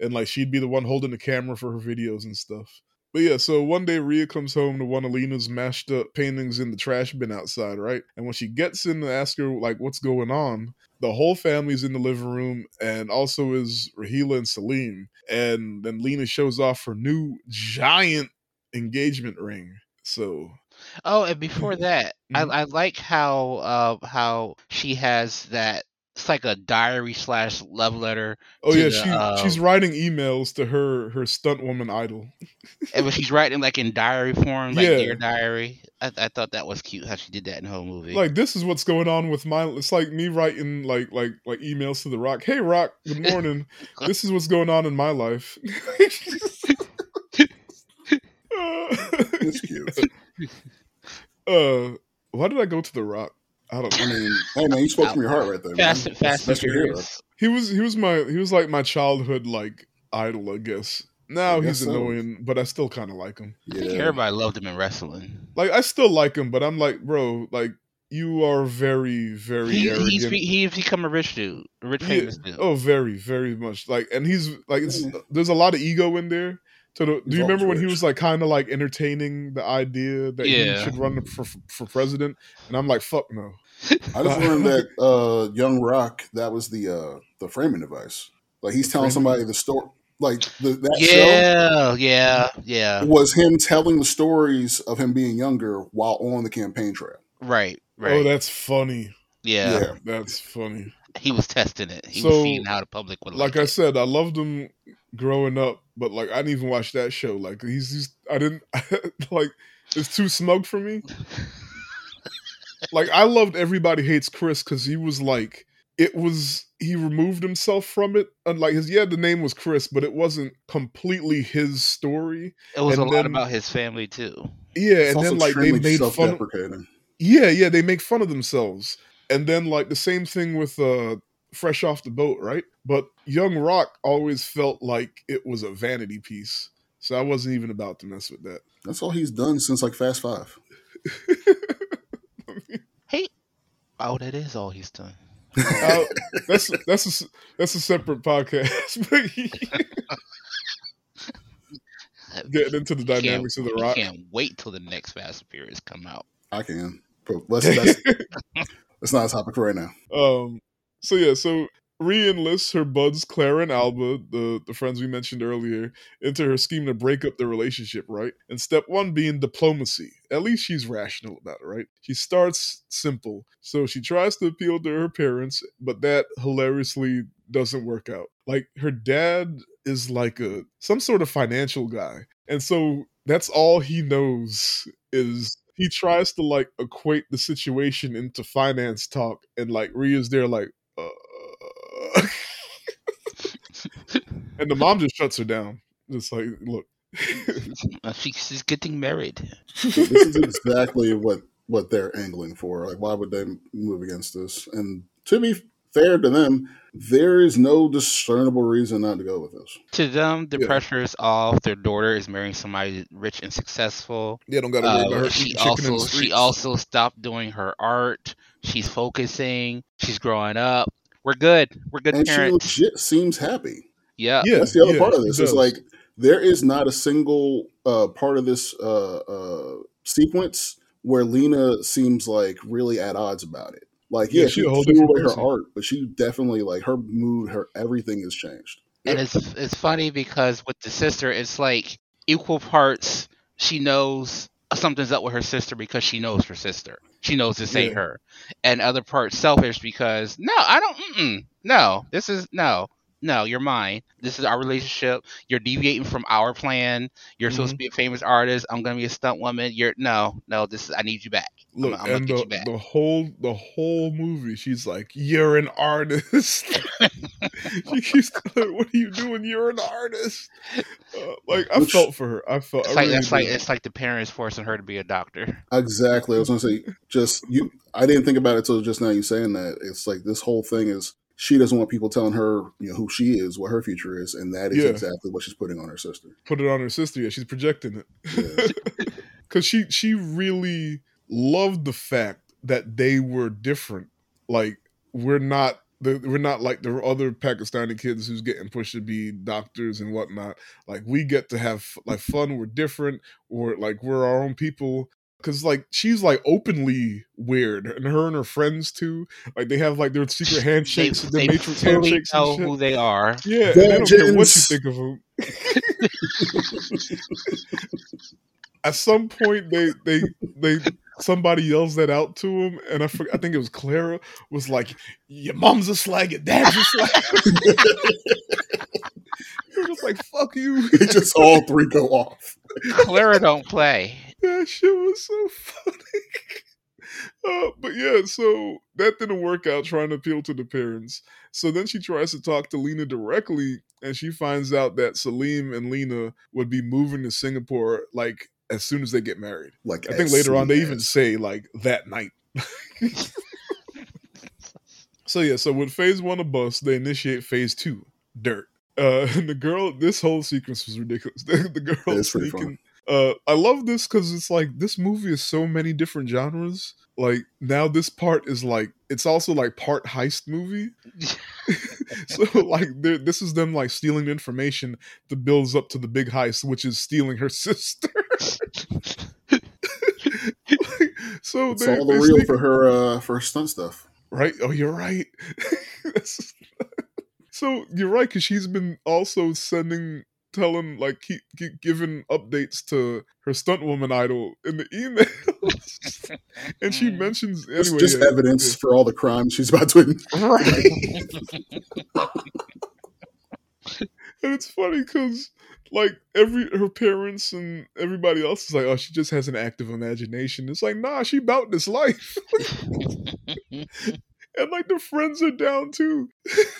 and like she'd be the one holding the camera for her videos and stuff. But yeah, so one day Ria comes home to one of Lena's mashed up paintings in the trash bin outside, right? And when she gets in to ask her like what's going on, the whole family's in the living room, and also is Raheela and Salim. And then Lena shows off her new giant engagement ring. So Oh, and before that. I, I like how uh how she has that it's like a diary slash love letter. Oh to yeah, the, she uh, she's writing emails to her her stunt woman idol. [laughs] And when she's writing like in diary form, like Yeah. dear diary. I, I thought that was cute how she did that in the whole movie. Like this is what's going on with my. It's like me writing like like like emails to the Rock. Hey Rock, good [laughs] morning. this is what's going on in my life. [laughs] It's cute. uh, why did I go to the Rock? I don't I mean, hey man, you spoke from your heart right there. Fast, man. Fast and That's. Furious. He was he was my he was like my childhood like idol, I guess. Now I he's guess so. annoying, but I still kind of like him. I think everybody loved him in wrestling. Like I still like him, but I'm like, bro, like you are very very He, arrogant. he's he's become a rich dude, a rich Yeah. famous dude. Oh, very, very much. Like, and he's like, it's, there's a lot of ego in there. So, the, do you remember when always he was like kind of like entertaining the idea that Yeah. he should run for for president? And I'm like, fuck no. I just [laughs] learned that uh, Young Rock that was the uh, the framing device. Like he's telling Framing? somebody the story. Like the, that yeah, yeah, yeah. show was him telling the stories of him being younger while on the campaign trail. Right, right. Oh, that's funny. yeah. Yeah. That's funny. he was testing it. He So, was seeing how the public would like, Like I said, I loved him growing up, but like I didn't even watch that show. Like he's just I didn't [laughs] like it's too smug for me. [laughs] like I loved Everybody Hates Chris because he was like it was he removed himself from it. and like his yeah, the name was Chris, but it wasn't completely his story. It was a and lot about his family too. Yeah, It's and then like they made fun. self-deprecating. Yeah, yeah, they make fun of themselves. And then like the same thing with uh Fresh Off the Boat, right? But Young Rock always felt like it was a vanity piece. So I wasn't even about to mess with that. That's all he's done since like Fast Five. [laughs] Hey, oh, that is all he's done. Uh, that's that's a s- that's a separate podcast. [laughs] [laughs] Getting into the dynamics of the we rock. Can't wait till the next Fast and Furious come out. I can. But that's, that's, that's not a topic for right now. um so yeah so re-enlists her buds clara and alba the the friends we mentioned earlier into her scheme to break up the relationship right? And step one being diplomacy. At least she's rational about it right? She starts simple. So she tries to appeal to her parents but that hilariously doesn't work out. Like her dad is like a some sort of financial guy. And so that's all he knows is he tries to like equate the situation into finance talk. And like Ria's there like [laughs] and the mom just shuts her down just like look [laughs] Uh, she's getting married. this is exactly what what they're angling for. Like, why would they move against this? And to be fair to them, there is no discernible reason not to go with this. To them, the Yeah. pressure is off. Their daughter is marrying somebody rich and successful. yeah don't gotta worry Uh, about her she eating chicken in also she also stopped doing her art. She's focusing. She's growing up. We're good. We're good And she parents. legit seems happy. yeah. yeah That's the other yeah, part of this. Is does. like there is not a single uh, part of this uh, uh, sequence where Lena seems like really at odds about it. Like, Yeah, yeah, she's she a threw different away her person. art, but she definitely like her mood, her everything has changed. And it's it's funny because with the sister, it's like equal parts. She knows something's up with her sister because she knows her sister. She knows this ain't Yeah. her. And other parts selfish because no, I don't. No, this is no, no. You're mine. This is our relationship. You're deviating from our plan. You're supposed to be a famous artist. I'm gonna be a stunt woman. You're no, no. This is I need you back. Look, I'm gonna and get the, you back. the whole the whole movie, she's like, "You're an artist." she keeps telling, her, "What are you doing? You're an artist." Uh, like I Which- felt for her. I felt. It's I like really it's like it's like the parents forcing her to be a doctor. Exactly. I was gonna say just you. I didn't think about it till just now. You saying that it's like this whole thing is she doesn't want people telling her you know who she is, what her future is, and that is Yeah. exactly what she's putting on her sister. put it on her sister. Yeah, she's projecting it Yeah. [laughs] [laughs] because she she really loved the fact that they were different. Like we're not. the- We're not like the other Pakistani kids who's getting pushed to be doctors and whatnot. Like we get to have like fun. We're different. We're like we're our own people. Cause like she's like openly weird, and her and her friends too. Like they have like their secret [laughs] They, handshakes, their they matrix fully handshakes. know and who they are. Yeah, and they don't care what you think of them. [laughs] At some point, they they they somebody yells that out to him, and I forgot, I think it was Clara was like, "Your mom's a slag, your dad's a slag." [laughs] You're just like, "Fuck you." They just all three go off. Clara don't play. That shit was so [laughs] funny. Uh, but yeah, so that didn't work out trying to appeal to the parents. So then she tries to talk to Lena directly, and she finds out that Salim and Lena would be moving to Singapore like as soon as they get married. Like I think later on they even say like that night. so yeah, so with phase one of bus, they initiate phase two, dirt. Uh, [laughs] and the girl, this whole sequence was ridiculous. [laughs] The, the girl sneaking. Uh, I love this because it's like this movie is so many different genres. Like now, this part is like it's also like part heist movie. [laughs] [laughs] so like this is them like stealing information that builds up to the big heist, which is stealing her [laughs] sister. so It's they, all the real sneak- for her uh for her stunt stuff. right? Oh, you're right. So you're right because she's been also sending, telling, like, keep, keep giving updates to her stunt woman idol in the emails, [laughs] and she mm. mentions It's anyway. just yeah, evidence for all the crimes she's about to yeah. right? [laughs] [laughs] and it's funny because. Like every her parents and everybody else is like, oh, she just has an active imagination. It's like, nah, she about this life. and like the friends are down too.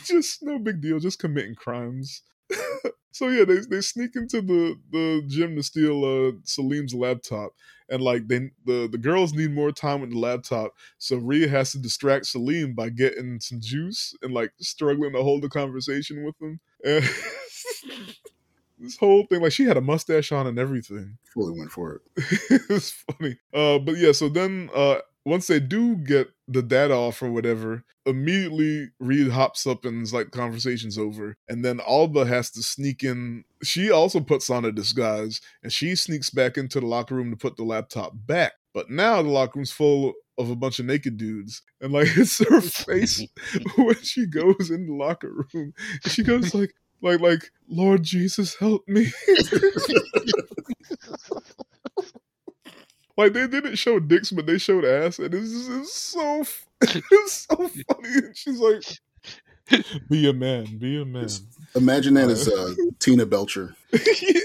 just no big deal, just committing crimes. [laughs] so yeah, they they sneak into the the gym to steal uh Salim's laptop, and like they the the girls need more time with the laptop, so Ria has to distract Salim by getting some juice and like struggling to hold the conversation with him. And [laughs] this whole thing, like she had a mustache on and everything fully went for it. [laughs] it's funny. Uh, but yeah, so then uh, once they do get the data off or whatever, immediately Reed hops up and is like, conversation's over. And then Alba has to sneak in. She also puts on a disguise and she sneaks back into the locker room to put the laptop back. But now the locker room's full of a bunch of naked dudes. And like, [laughs] it's her face [laughs] when she goes in the locker room. She goes like, like, like, Lord Jesus, help me. [laughs] Like they didn't show dicks, but they showed ass, and it's, just, it's so [laughs] it's so funny. And she's like, "Be a man, be a man." Imagine that as uh, Tina Belcher. [laughs]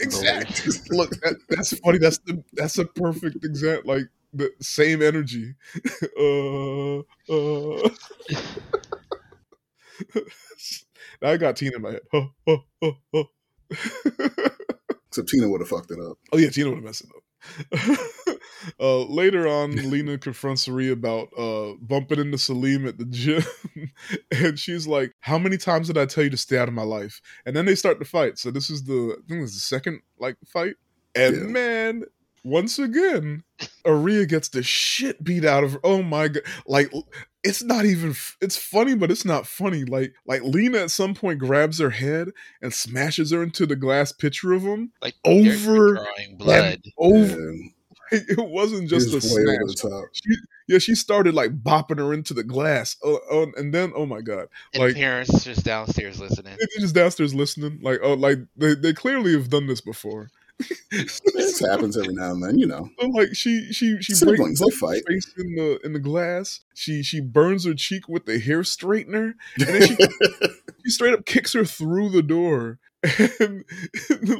Exactly. Look, that, that's funny. That's the that's a perfect example. Like the same energy. [laughs] uh, uh. I got Tina in my head. Huh, huh, huh, huh. Except Tina would have fucked it up. Oh yeah, Tina would have messed it up. [laughs] uh, later on, Lena confronts Ria about uh, bumping into Salim at the gym, [laughs] and she's like, "How many times did I tell you to stay out of my life?" And then they start to fight. So this is the I think it's the second like fight, and Yeah. man, once again, Aria gets the shit beat out of her. Oh my god! Like it's not even. It's funny, but it's not funny. Like like Lena at some point grabs her head and smashes her into the glass picture of him. like Over drawing blood. Over. And [laughs] It wasn't just a was the smash. top. Yeah, she started like bopping her into the glass. Oh, oh, and then oh my god, And like parents just downstairs listening. they're just downstairs listening. Like oh, like they, they clearly have done this before. This happens every now and then, you know. So, like she she she Siblings, breaks they fight. her face in the in the glass. She she burns her cheek with the hair straightener, and then she [laughs] he straight up kicks her through the door and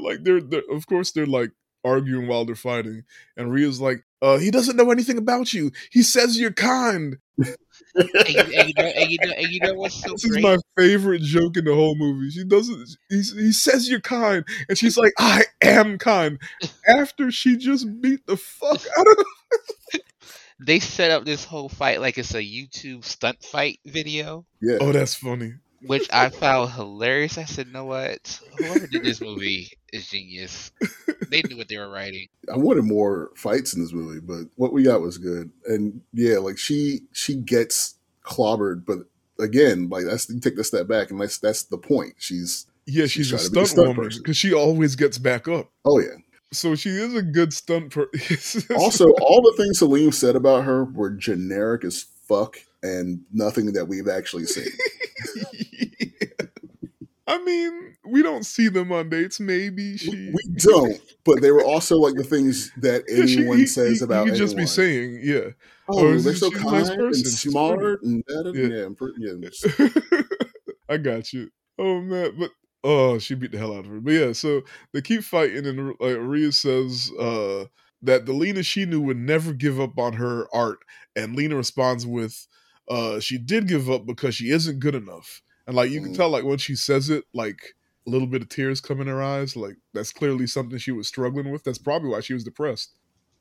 like they're, they're of course they're like arguing while they're fighting and Ria's like uh he doesn't know anything about you he says you're kind and, you, and, you know, and, you know, and you know what's so [laughs] this is my favorite joke in the whole movie. She doesn't he, he says you're kind and she's like i am kind after she just beat the fuck out of They set up this whole fight like it's a YouTube stunt fight video, Yeah. oh that's funny which I found hilarious. I said, you "Know what? Whoever did this movie is genius. They knew what they were writing." [laughs] I wanted more fights in this movie, but what we got was good. And yeah, like she she gets clobbered, but again, like that's you take the step back, and that's that's the point. She's yeah She's she's, a trying to be a stunt, stunt woman because she always gets back up oh yeah. so she is a good stunt per- [laughs] Also, all the things Salim said about her were generic as fuck and nothing that we've actually seen. [laughs] I mean, we don't see them on dates. Maybe she. We, don't, but they were also like the things that [laughs] Yeah, she- anyone he- says he- about could just be saying, yeah. Oh, Oh, they're so a nice kind and. Smart and that. Yeah. Yeah, I'm pretty, yeah. [laughs] I got you. Oh man, but oh, she beat the hell out of her. But yeah, so they keep fighting, and like Ria says uh, that the Lena she knew would never give up on her art, and Lena responds with, uh, "She did give up because she isn't good enough." And like you can Mm. tell, like when she says it, like a little bit of tears come in her eyes. Like that's clearly something she was struggling with. That's probably why she was depressed.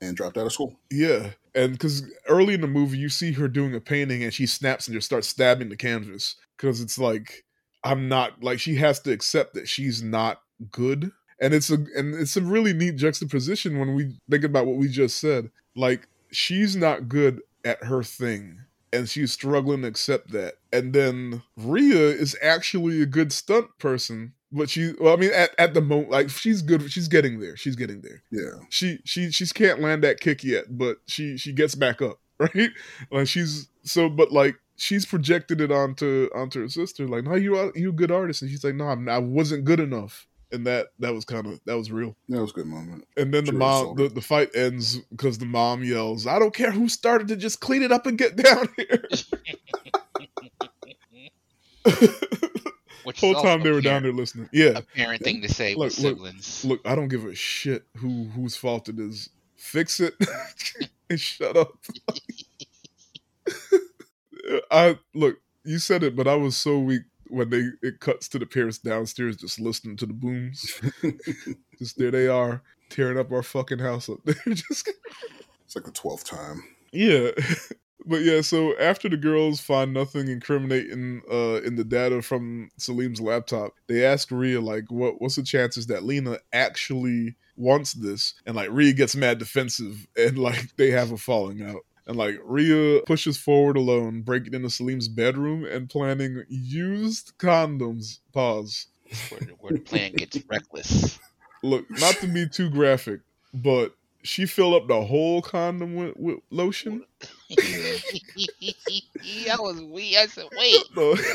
and dropped out of school. Yeah, and because early in the movie you see her doing a painting and she snaps and just starts stabbing the canvas because it's like I'm not like she has to accept that she's not good, and it's a and it's a really neat juxtaposition when we think about what we just said. Like she's not good at her thing. And she's struggling to accept that. And then Ria is actually a good stunt person, but she, well, I mean, at, at the moment, like she's good. She's getting there. She's getting there Yeah, she she she can't land that kick yet, but she she gets back up, [laughs] right? Like she's so, but like she's projected it onto onto her sister. Like, no, you are you a good artist, and she's like, no, I'm, I wasn't good enough, and that that was kind of that was real. that was a good moment. And then the mom, the, the fight ends because the mom yells, "I don't care who started to just clean it up and get [laughs] down here." Which [laughs] Whole time they a were down there listening. Yeah, A parent thing to say with Look, look, siblings. look, I don't give a shit who whose fault it is. Fix it [laughs] and shut up. I look, you said it, but I was so weak when they it cuts to the parents downstairs just listening to the booms. [laughs] just there they are tearing up our fucking house up [laughs] there. just It's like the twelfth time. yeah. [laughs] But yeah, so after the girls find nothing incriminating uh, in the data from Salim's laptop, they ask Ria like, "What? What's the chances that Lena actually wants this?" And like Ria gets mad defensive, and like they have a falling out. And like Ria pushes forward alone, breaking into Salim's bedroom and planning used condoms. Pause. Where, where the plan gets reckless. Look, not to be too graphic, but she filled up the whole condom with, with lotion. [laughs] I was weak. I said, wait. [laughs] No. [laughs]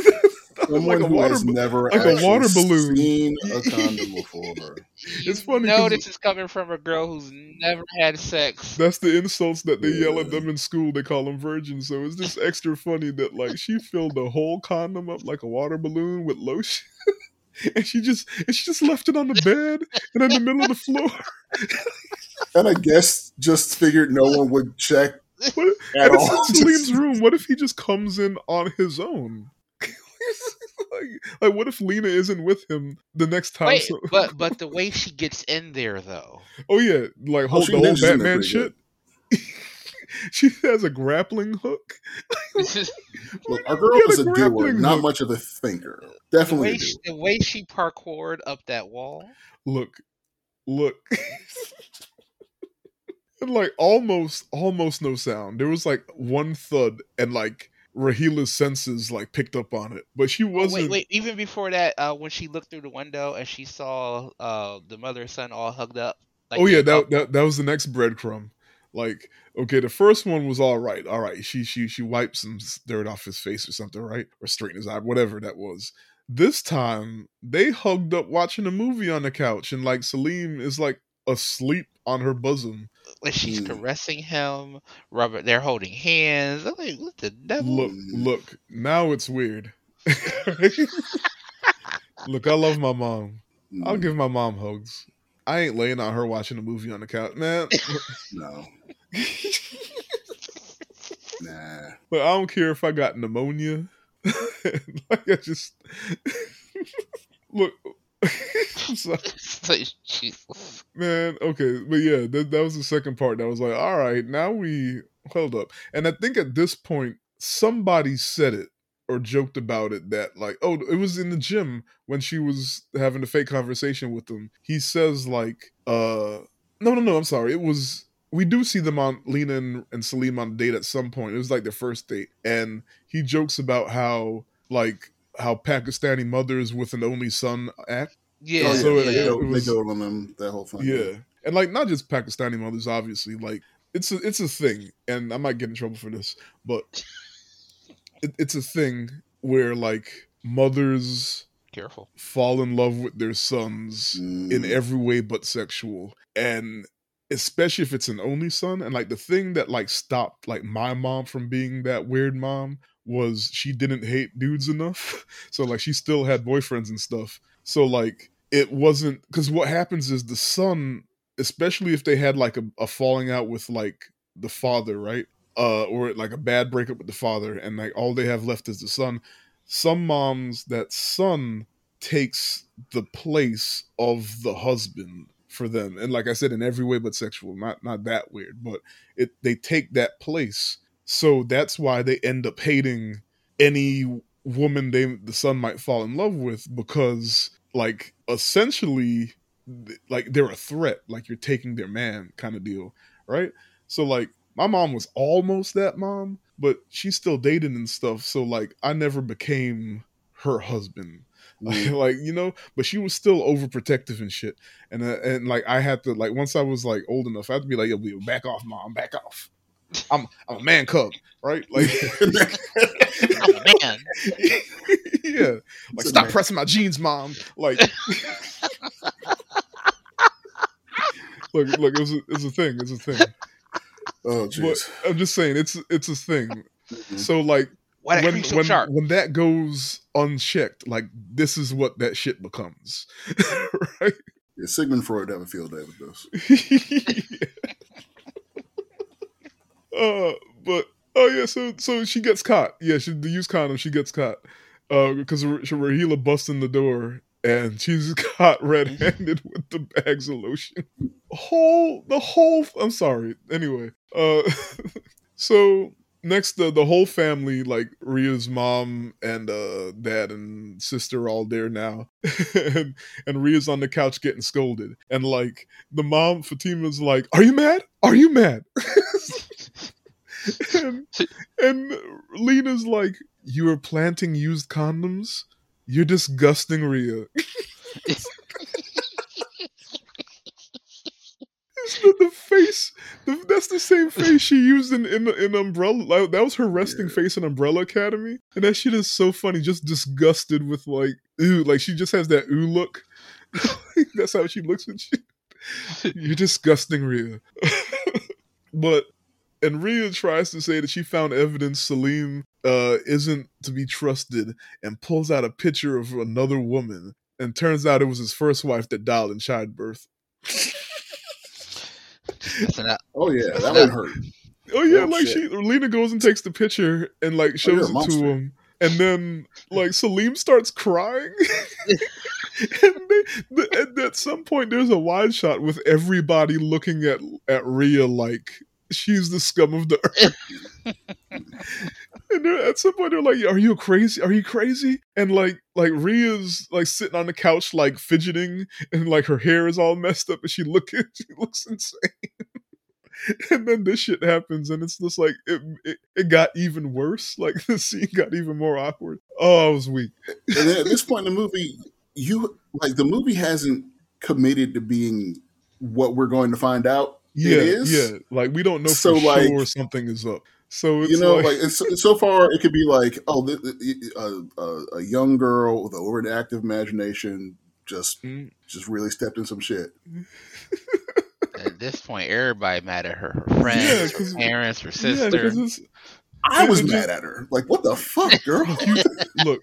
Someone like a who water has never like a water balloon. seen a condom before. It's funny know 'cause- this is coming from a girl who's never had sex. That's the insults that they yell at them in school. They call them virgins. So it's just extra funny that like she filled the whole condom up like a water balloon with lotion. And she just and she just left it on the bed and in the middle of the floor. [laughs] And I guess just figured no one would check [laughs] What, at and it's all. in Salim's room. What if he just comes in on his own? [laughs] like, like, what if Lena isn't with him the next time? Wait, so- but but the way she gets in there though. oh yeah, like oh, hold she the whole ninjas in there Batman shit. [laughs] she has a grappling hook. [laughs] [laughs] Look, our girl is a a doer, grappling not hook. much of a thinker. Definitely a way doer. she, the way she parkoured up that wall. look, look. and like almost, almost no sound. There was like one thud, and like Raheela's senses like picked up on it, but she Oh, wasn't. wait, wait. Even before that, uh, when she looked through the window and she saw uh, the mother and son all hugged up. Like oh yeah, that, that that was the next breadcrumb. Like, okay, the first one was all right. All right, she she she wiped some dirt off his face or something, right? Or straightened his eye, whatever that was. This time they hugged up watching a movie on the couch, and like Salim is like asleep on her bosom. like she's Hmm. caressing him. Robert, they're holding hands. I'm like, what the devil? Look, Mm. look, now it's weird. [laughs] [laughs] look, I love my mom. I'll give my mom hugs. I ain't laying on her watching a movie on the couch, man. [laughs] no, [laughs] nah. But I don't care if I got pneumonia. [laughs] like I just look. I'm Jesus. man. Okay, but yeah, that, that was the second part. That was like, all right, now we hold up. And I think at this point, somebody said it or joked about it that like, oh, it was in the gym when she was having a fake conversation with him. He says like, uh, no, no, no. I'm sorry. It was we do see them on Lena and, and Salim on a date at some point. It was like their first date, and he jokes about how like how Pakistani mothers with an only son act. Yeah, oh, yeah, it- they, it go, was- they go on them that whole thing. Yeah, and like not just Pakistani mothers, obviously. Like it's a it's a thing, and I might get in trouble for this, but it, it's a thing where like mothers Careful. fall in love with their sons in Mm. every way but sexual and especially if it's an only son and like the thing that like stopped like my mom from being that weird mom was she didn't hate dudes enough [laughs] so like she still had boyfriends and stuff so like it wasn't because what happens is the son especially if they had like a, a falling out with like the father right uh or like a bad breakup with the father and like all they have left is the son. Some moms that son takes the place of the husband for them and like i said in every way but sexual not not that weird but it they take that place. So that's why they end up hating any woman they the son might fall in love with because like essentially like they're a threat like you're taking their man kind of deal right? So like my mom was almost that mom but she still dated and stuff so like i never became her husband. [laughs] Mm. like you know but she was still overprotective and shit. And uh, and like i had to like once i was like old enough i had to be like yo back off mom back off. I'm i'm a man cub right? [laughs] Like I'm a man. [laughs] yeah. Like stop man. pressing my jeans mom. Like look look it's a, it's a thing it's a thing oh but jeez. i'm just saying it's it's a thing Mhm. so like Why when so when, when that goes unchecked like this is what that shit becomes [laughs] right Yeah, Sigmund Freud have a field day with this. [laughs] uh, but oh yeah, so so she gets caught. Yeah, she the use condom. She gets caught uh, because Ra- Raheela busts in the door and she's [laughs] caught red-handed with the bags of lotion. Whole the whole. I'm sorry. Anyway, uh, [laughs] so next the the whole family like Ria's mom and uh dad and sister are all there now. [laughs] And and Ria's on the couch getting scolded. And like the mom Fatima's like are you mad? Are you mad? [laughs] And, and Lena's like you are planting used condoms? You're disgusting Ria the, the face. The, that's the same face she used in in, in Umbrella. Like, that was her resting Yeah. face in Umbrella Academy, and that shit is so funny. Just disgusted with like ooh, like she just has that ooh look. [laughs] that's how she looks at you. You're disgusting, Ria. [laughs] but and Ria tries to say that she found evidence Salim uh, isn't to be trusted, and pulls out a picture of another woman, and turns out it was his first wife that died in childbirth. [laughs] That's enough. Oh yeah, that one hurt. Oh yeah, Oh, like shit. she Lena goes and takes the picture and like Oh, shows it to him, and then like Salim starts crying. [laughs] [laughs] and, they, the, and at some point, there's a wide shot with everybody looking at at Ria like she's the scum of the earth. [laughs] and at some point, they're like, "Are you crazy? Are you crazy?" And like like Ria's like sitting on the couch like fidgeting, and like her hair is all messed up, and she looking [laughs] she looks insane and then this shit happens and it's just like it, it, it got even worse like [laughs] the scene got even more awkward oh i was weak And at this point in the movie, you like the movie hasn't committed to being what we're going to find out. yeah it is. yeah like we don't know So, for like- sure something is up so it's you know, like, like, it's, so far it could be like, oh, th- th- uh, uh, a young girl with an overactive imagination just Mm. just really stepped in some shit. [laughs] At this point, everybody mad at her. Her friends, 'cause- her parents, her sister. because it's I was just- mad at her. Like, what the fuck, [laughs] girl? you, look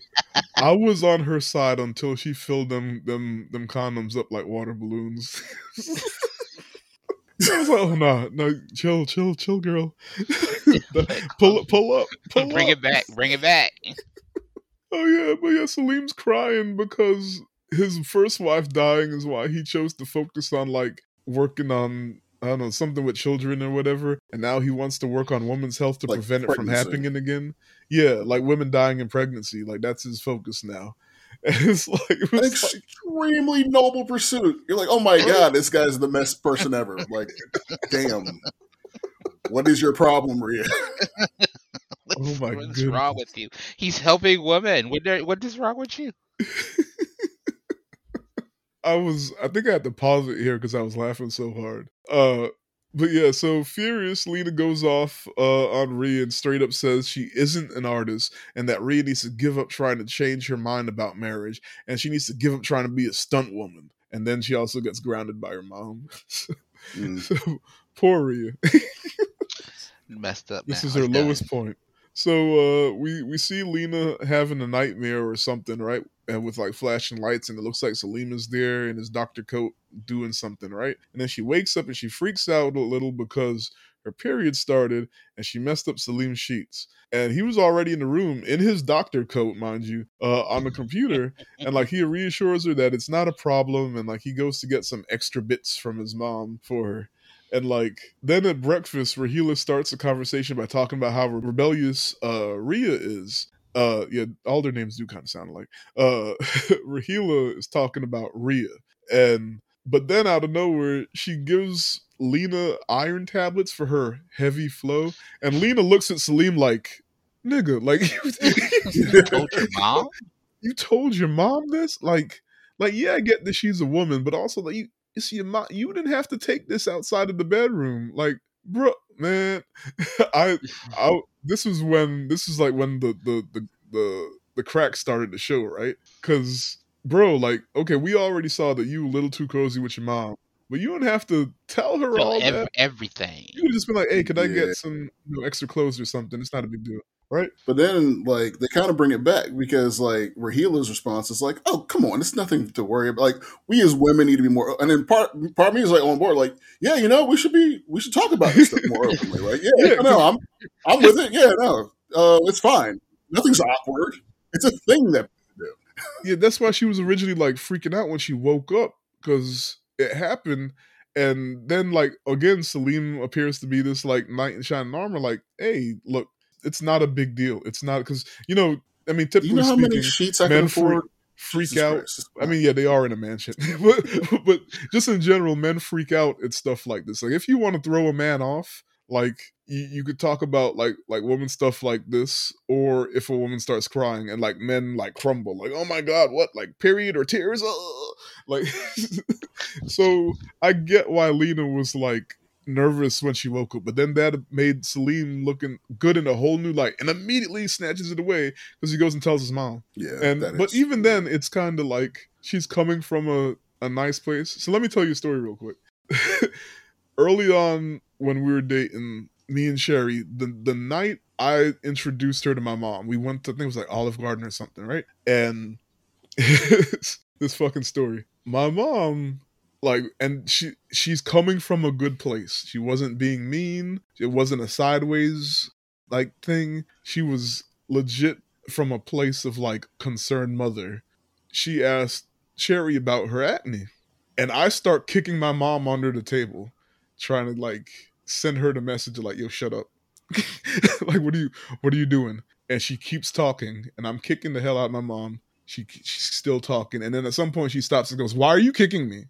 i was on her side until she filled them them them condoms up like water balloons [laughs] [laughs] I was like, oh no, no, chill, chill, chill, girl. [laughs] pull up, pull up, pull Bring up. it back. Bring it back. Oh yeah, but yeah, Salim's crying because his first wife dying is why he chose to focus on like working on I don't know something with children or whatever, and now he wants to work on women's health to Like prevent it from happening again. Yeah, like women dying in pregnancy, like that's his focus now. And [laughs] it's like it An was like extremely noble pursuit. You're like, oh my god, this guy's the best person ever. Like, damn. What is your problem, Ria? [laughs] Oh my What's goodness. wrong with you? He's helping women. What, what is wrong with you? [laughs] I was I think I had to pause it here because I was laughing so hard. Uh but yeah, so furious, Lena goes off uh, on Ria and straight up says she isn't an artist and that Ria needs to give up trying to change her mind about marriage and she needs to give up trying to be a stunt woman. And then she also gets grounded by her mom. so, [laughs] Mm. so, poor Ria. [laughs] Messed up. This is her lowest point. So uh, we we see Lena having a nightmare or something, right? And with like flashing lights, and it looks like Salima's there in his doctor coat doing something, right? And then she wakes up and she freaks out a little because her period started and she messed up Salim's sheets. And he was already in the room in his doctor coat, mind you, uh, on the computer. and like he reassures her that it's not a problem. And like he goes to get some extra bits from his mom for her. And like then at breakfast, Raheela starts a conversation by talking about how rebellious uh Ria is. Uh yeah, all their names do kind of sound alike. Uh [laughs] Raheela is talking about Ria. And but then out of nowhere, she gives Lena iron tablets for her heavy flow. And Lena looks at Salim like, nigga, like [laughs] [laughs] you, Told your mom? you told your mom this? Like, like yeah, I get that she's a woman, but also like you, it's your mom. You didn't have to take this outside of the bedroom, like, bro, man. [laughs] I, [laughs] I, this was when this is like when the the the the the crack started to show, right? Because, bro, like, okay, we already saw that you were a little too cozy with your mom, but you don't have to tell her Tell all ev- that. everything. You could just be like, hey, could I Yeah. get some you know, extra clothes or something? It's not a big deal, right? But then, like, they kind of bring it back because, like, Raheela's response is like, "Oh, come on, it's nothing to worry about. Like, we as women need to be more." And then part part of me is like on board, like, "Yeah, you know, we should be, we should talk about this stuff more [laughs] openly, right? Yeah, Yeah, no, I'm, I'm with it. Yeah, no, uh, it's fine. Nothing's awkward. It's a thing that Yeah, that's why she was originally like freaking out when she woke up because it happened. And then, like, again, Salim appears to be this like knight in shining armor. Like, hey, look, it's not a big deal. It's not because you know, I mean, typically you know how speaking, many sheets I men can afford? freak out. I mean, yeah, they are in a mansion, [laughs] but, but just in general, men freak out at stuff like this. Like, if you want to throw a man off, like you, you could talk about like like woman stuff like this, or if a woman starts crying and like men like crumble, like oh my god, what like period or tears, Ugh. like. [laughs] so I get why Lena was like nervous when she woke up, but then that made Salim looking good in a whole new light, and immediately snatches it away because he goes and tells his mom. Yeah, and but is- even then it's kind of like she's coming from a, a nice place. So let me tell you a story real quick. [laughs] Early on when we were dating me and sherry the, the night i introduced her to my mom we went to i think it was like olive garden or something right? And [laughs] this fucking story. My mom like and she she's coming from a good place she wasn't being mean it wasn't a sideways like thing she was legit from a place of like concerned mother, she asked cherry about her acne. And I start kicking my mom under the table, trying to like send her the message like, yo, shut up. [laughs] like, what are you what are you doing? And she keeps talking, and I'm kicking the hell out of my mom. She she's still talking. And then at some point she stops and goes, Why are you kicking me?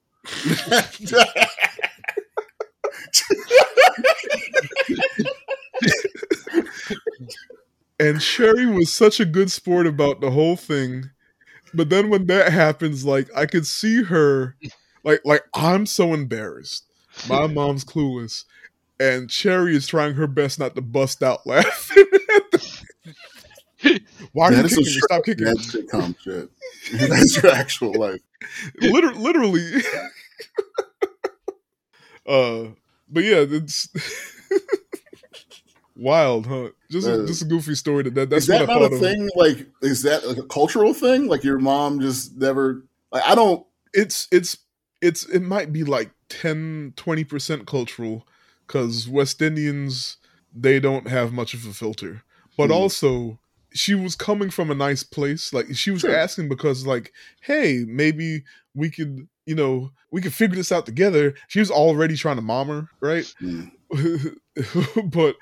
And Sherry was such a good sport about the whole thing. But then when that happens, like I could see her like like I'm so embarrassed. My mom's clueless. And Cherry is trying her best not to bust out laughing. [laughs] [laughs] Why are That you kicking me? Stop kicking me. That's sitcom [laughs] shit. That's your actual life. Liter- literally. [laughs] uh but yeah, it's wild, huh? Just Uh, just a goofy story that, that that's is that what I not a of. thing? Like, is that like a cultural thing? Like your mom just never. Like, I don't. it's it's it's it might be like 10 20% cultural cuz West Indians they don't have much of a filter. But Hmm. also she was coming from a nice place. Like she was asking because like, hey, maybe we could, you know, we could figure this out together. She was already trying to mom her, right? Mm. [laughs] but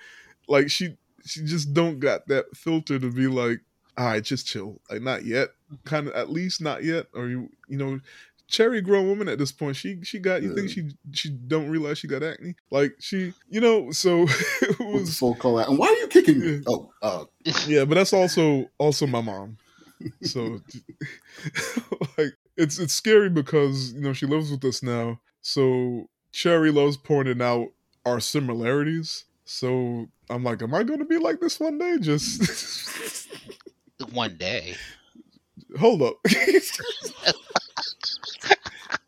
like she she just don't got that filter to be like, all right, just chill. Like not yet. Kind of at least not yet. Or you you know, cherry grown woman at this point. She she got you think she she don't realize she got acne? Like she you know, so [laughs] it the was full call out. And why are you kicking me? Yeah. Oh, uh, [laughs] yeah, but that's also also my mom. So [laughs] like it's it's scary because you know she lives with us now. So Cherry loves pointing out are similarities. So I'm like, am I going to be like this one day? Just One day. hold up.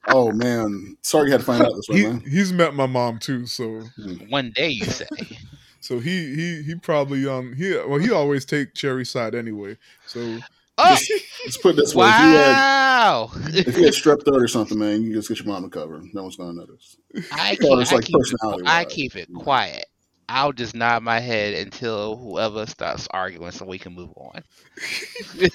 Oh man, sorry you had to find out this way, he, man. he's met my mom too, so One day, you say. [laughs] so he he he probably um he well he always take Cherry's side anyway. So Oh, [laughs] Let's put it this way: if you had wow! if you had strep throat or something, man, you just get your mom to cover. No one's gonna notice. I keep, it's I, like keep it, I keep it quiet. I'll just nod my head until whoever starts arguing so we can move on. [laughs]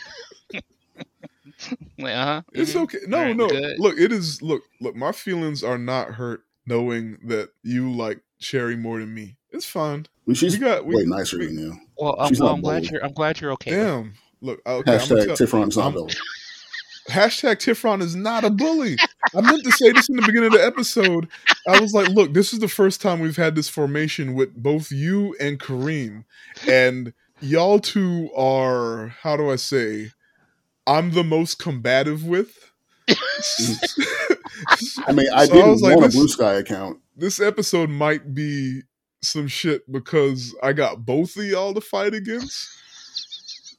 [laughs] like, uh-huh. It's okay. No, alright, no. good. Look, it is. Look, look. My feelings are not hurt knowing that you like Cherry more than me. It's fine. Well, she's we got. We, way nicer we- than you. Well, I'm, well, I'm glad you're. I'm glad you're okay. Damn. Look. Okay. I'm Hashtag tell- Tiffron's not bully. [laughs] hashtag Tiffron is not a bully. I meant to say this in the beginning of the episode. I was like, look, this is the first time we've had this formation with both you and Karreem. And y'all two are, how do I say, I'm the most combative with. [laughs] I mean, I So didn't was like, want this- a Blue Sky account. this episode might be some shit because I got both of y'all to fight against.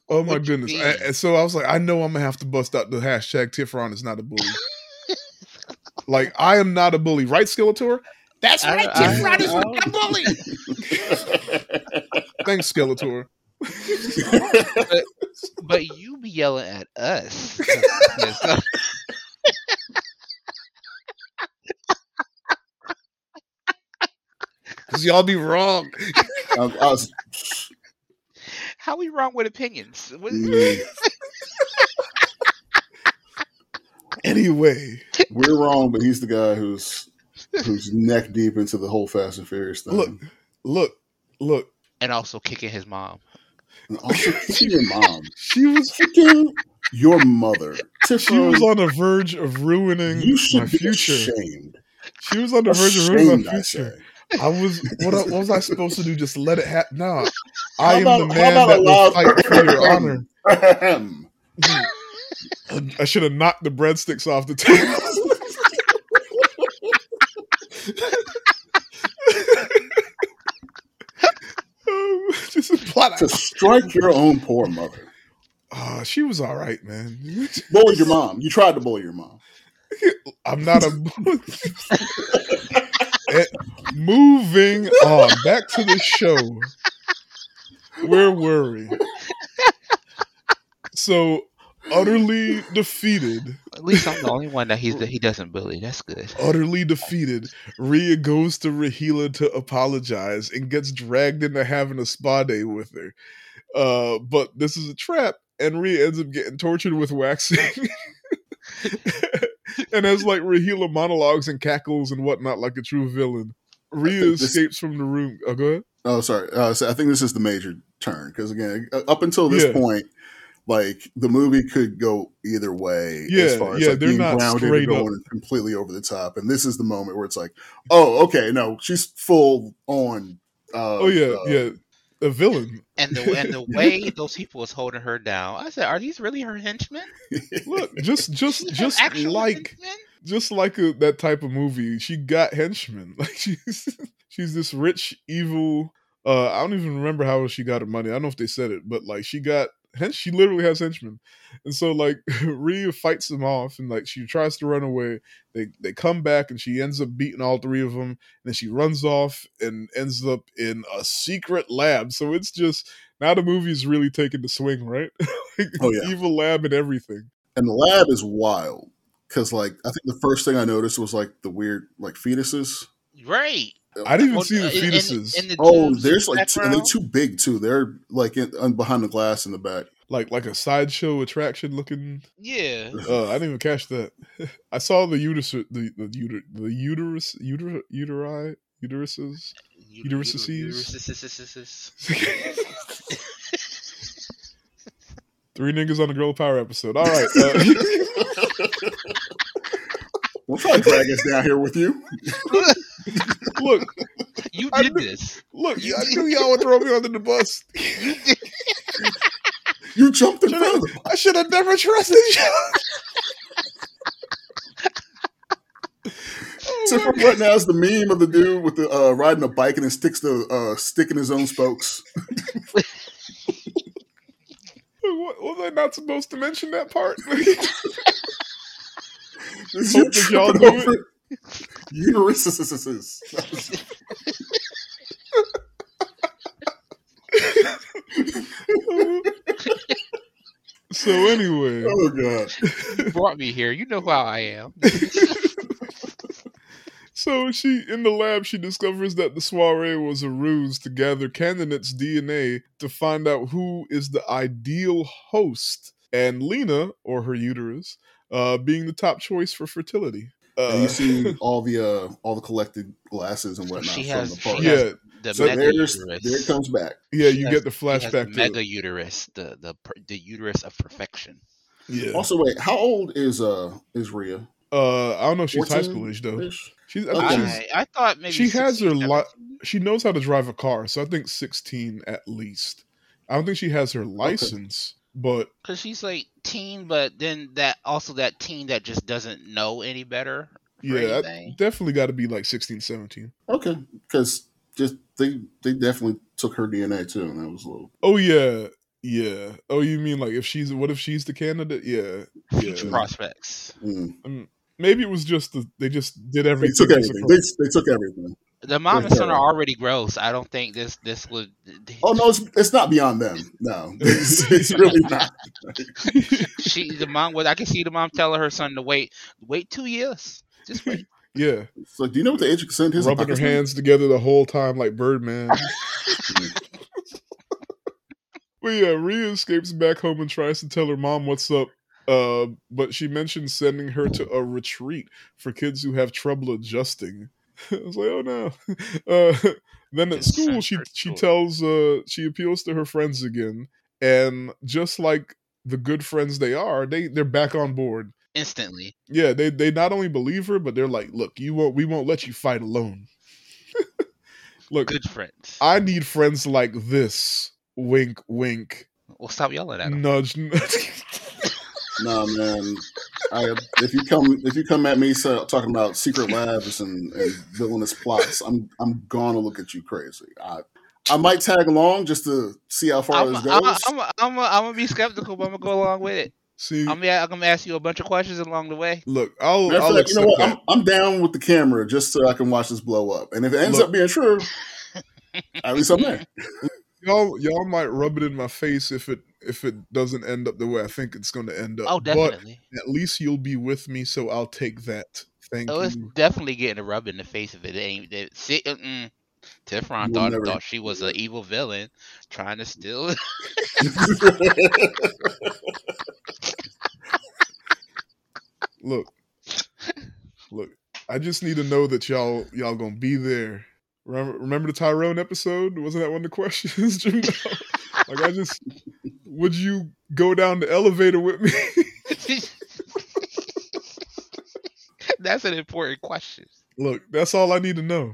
Oh my What you goodness! mean? And- and so I was like, I know I'm gonna have to bust out the hashtag Tiffron is not a bully. like I am not a bully, right, Skeletor? That's right, I- Tiffron is not a bully. [laughs] Thanks, Skeletor. But you be yelling at us. [laughs] Cause y'all be wrong. I, I was, How we wrong with opinions? Mm, Anyway, we're wrong, but he's the guy who's who's neck deep into the whole Fast and Furious thing. look, look, look. And also kicking his mom. And also [laughs] your mom, She was kicking your mother. she Tiffron, was on the verge of ruining you should my be future. ashamed. She was on the verge of ruining Ashamed, my future. I was what, I- what was I supposed to do? Just let it happen? Nah, I am about- the man that will fight for your honor. I should have knocked the breadsticks off the table. Um, Just a plot. to strike your own poor mother. Ah, she was all right, man. [laughs] Bullied your mom. You tried to bully your mom. [laughs] I'm not a. [laughs] Eh, Moving on, back to the show. Where were we? So utterly defeated, At least I'm the only one that he's he doesn't bully. That's good. utterly defeated. Ria goes to Raheela to apologize and gets dragged into having a spa day with her. Uh, but this is a trap, and Ria ends up getting tortured with waxing. [laughs] and has like Raheela monologues and cackles and whatnot like a true villain. Ria think this- escapes from the room. Oh, go ahead. Oh, sorry. Uh, so I think this is the major turn because again, uh, up until this Yeah. point, like the movie could go either way Yeah, as far as yeah, like they're being not grounded straight and going completely over the top. And this is the moment where it's like, oh, okay, no, she's full on. Uh, Oh yeah, uh, yeah, a villain. And the and the [laughs] way those people was holding her down, I said, "Are these really her henchmen? Look, just [laughs] just just like henchmen? just like a, that type of movie, she got henchmen. [laughs] Like she's she's this rich evil. Uh, I don't even remember how she got her money. I don't know if they said it, but like she got hench. [laughs] She literally has henchmen, and so like [laughs] Ria fights them off, and like she tries to run away. They they come back, and she ends up beating all three of them. And then she runs off and ends up in a secret lab. So it's just now the movie's really taking the swing, right? [laughs] like, Oh, yeah. evil lab and everything. And the lab is wild because, like, I think the first thing I noticed was like the weird like fetuses. Right. I didn't even see the uh, in- in- fetuses. in the Oh, there's like two, and they're too big too. They're like in, behind the glass in the back. like like a sideshow attraction looking. Yeah. [laughs] Uh, I didn't even catch that. [laughs] I saw the uterus, the the, uter, the uterus, uter, uteri, uteruses. Uteruses? Uteruses. [laughs] Three niggas on the girl power episode. All right. Uh, Don't try to drag us down here with you. Look, [laughs] You did knew- this. look. I knew y'all would throw me under the bus. You [laughs] jumped in Should've- front of them. I should have never trusted you. To Except for right now is the meme of the dude with the uh, riding a bike and then sticks the uh, stick in his own spokes. [laughs] What, was I not supposed to mention that part? Is Hope you that y'all tripping do over uteruses. so anyway, Oh god. You brought me here. You know how I am. so she in the lab she discovers that the soiree was a ruse to gather candidates' DNA to find out who is the ideal host, and Lena or her uterus uh, being the top choice for fertility. And Uh, you see [laughs] all the uh, all the collected glasses and whatnot She from has- the park. she has- yeah, The So mega there's uterus. there it comes back. yeah, She you has- get the She has the flashback to mega uterus, the the the uterus of perfection. yeah. Also, wait, how old is uh is Ria? Uh, I don't know. She's high 14 school age though. She's, I Okay. she's I, I thought maybe she has her 16, li- 17. she knows how to drive a car, so I think sixteen at least. I don't think she has her license, but Cause she's like teen, but then that also that teen that just doesn't know any better. Yeah, I definitely got to be like 16, 17. Okay, because just they they definitely took her DNA too, and that was a little. Oh yeah, yeah. Oh, you mean like if she's what if she's the candidate? Yeah, future yeah. prospects. Mm. Maybe it was just the they just did They everything. took everything. They, they took everything. The mom and son are already gross. I don't think this this would. Oh no, it's it's not beyond them. No, [laughs] it's, it's really not. [laughs] She the mom. Well, I can see the mom telling her son to wait, wait two years. Just wait. [laughs] yeah, It's like, do you know what the age of consent is? in rubbing her Pakistan? hands together the whole time like Birdman. But yeah, Ria escapes back home and tries to tell her mom what's up. Uh, but she mentions sending her to a retreat for kids who have trouble adjusting. [laughs] I was like, oh no. [laughs] Uh, then at Just school, she she tells uh she appeals to her friends again, and just like the good friends they are, they they're back on board. Instantly. Yeah, they they not only believe her, but they're like, look, you won't we won't let you fight alone. [laughs] look, Good friends. I need friends like this. Wink, wink. Well, stop yelling at them. Nudge, nudge. No man, I if you come if you come at me so, talking about secret labs and, and villainous plots, I'm I'm gonna look at you crazy. I I might tag along just to see how far I'm, this goes. I'm, I'm, I'm, I'm gonna be skeptical, but I'm gonna go along with it. See, I'm gonna, I'm gonna ask you a bunch of questions along the way. look, I'll, I'll fact, you know what? I'm, I'm down with the camera just so I can watch this blow up. And if it ends Look. up being true, [laughs] at least I'm there. [laughs] Y'all, y'all might rub it in my face if it if it doesn't end up the way I think it's going to end up. Oh, definitely. But at least you'll be with me, so I'll take that. Thank Oh, it's definitely getting a rub in the face if it ain't. It, see, mm, thought never- thought she was an evil villain trying to steal. [laughs] Look, look. I just need to know that y'all y'all gonna be there. Remember, remember the Tyrone episode? Wasn't that one of the [laughs] questions, Jim? [laughs] like I just would you go down the elevator with me? [laughs] That's an important question. Look, that's all I need to know.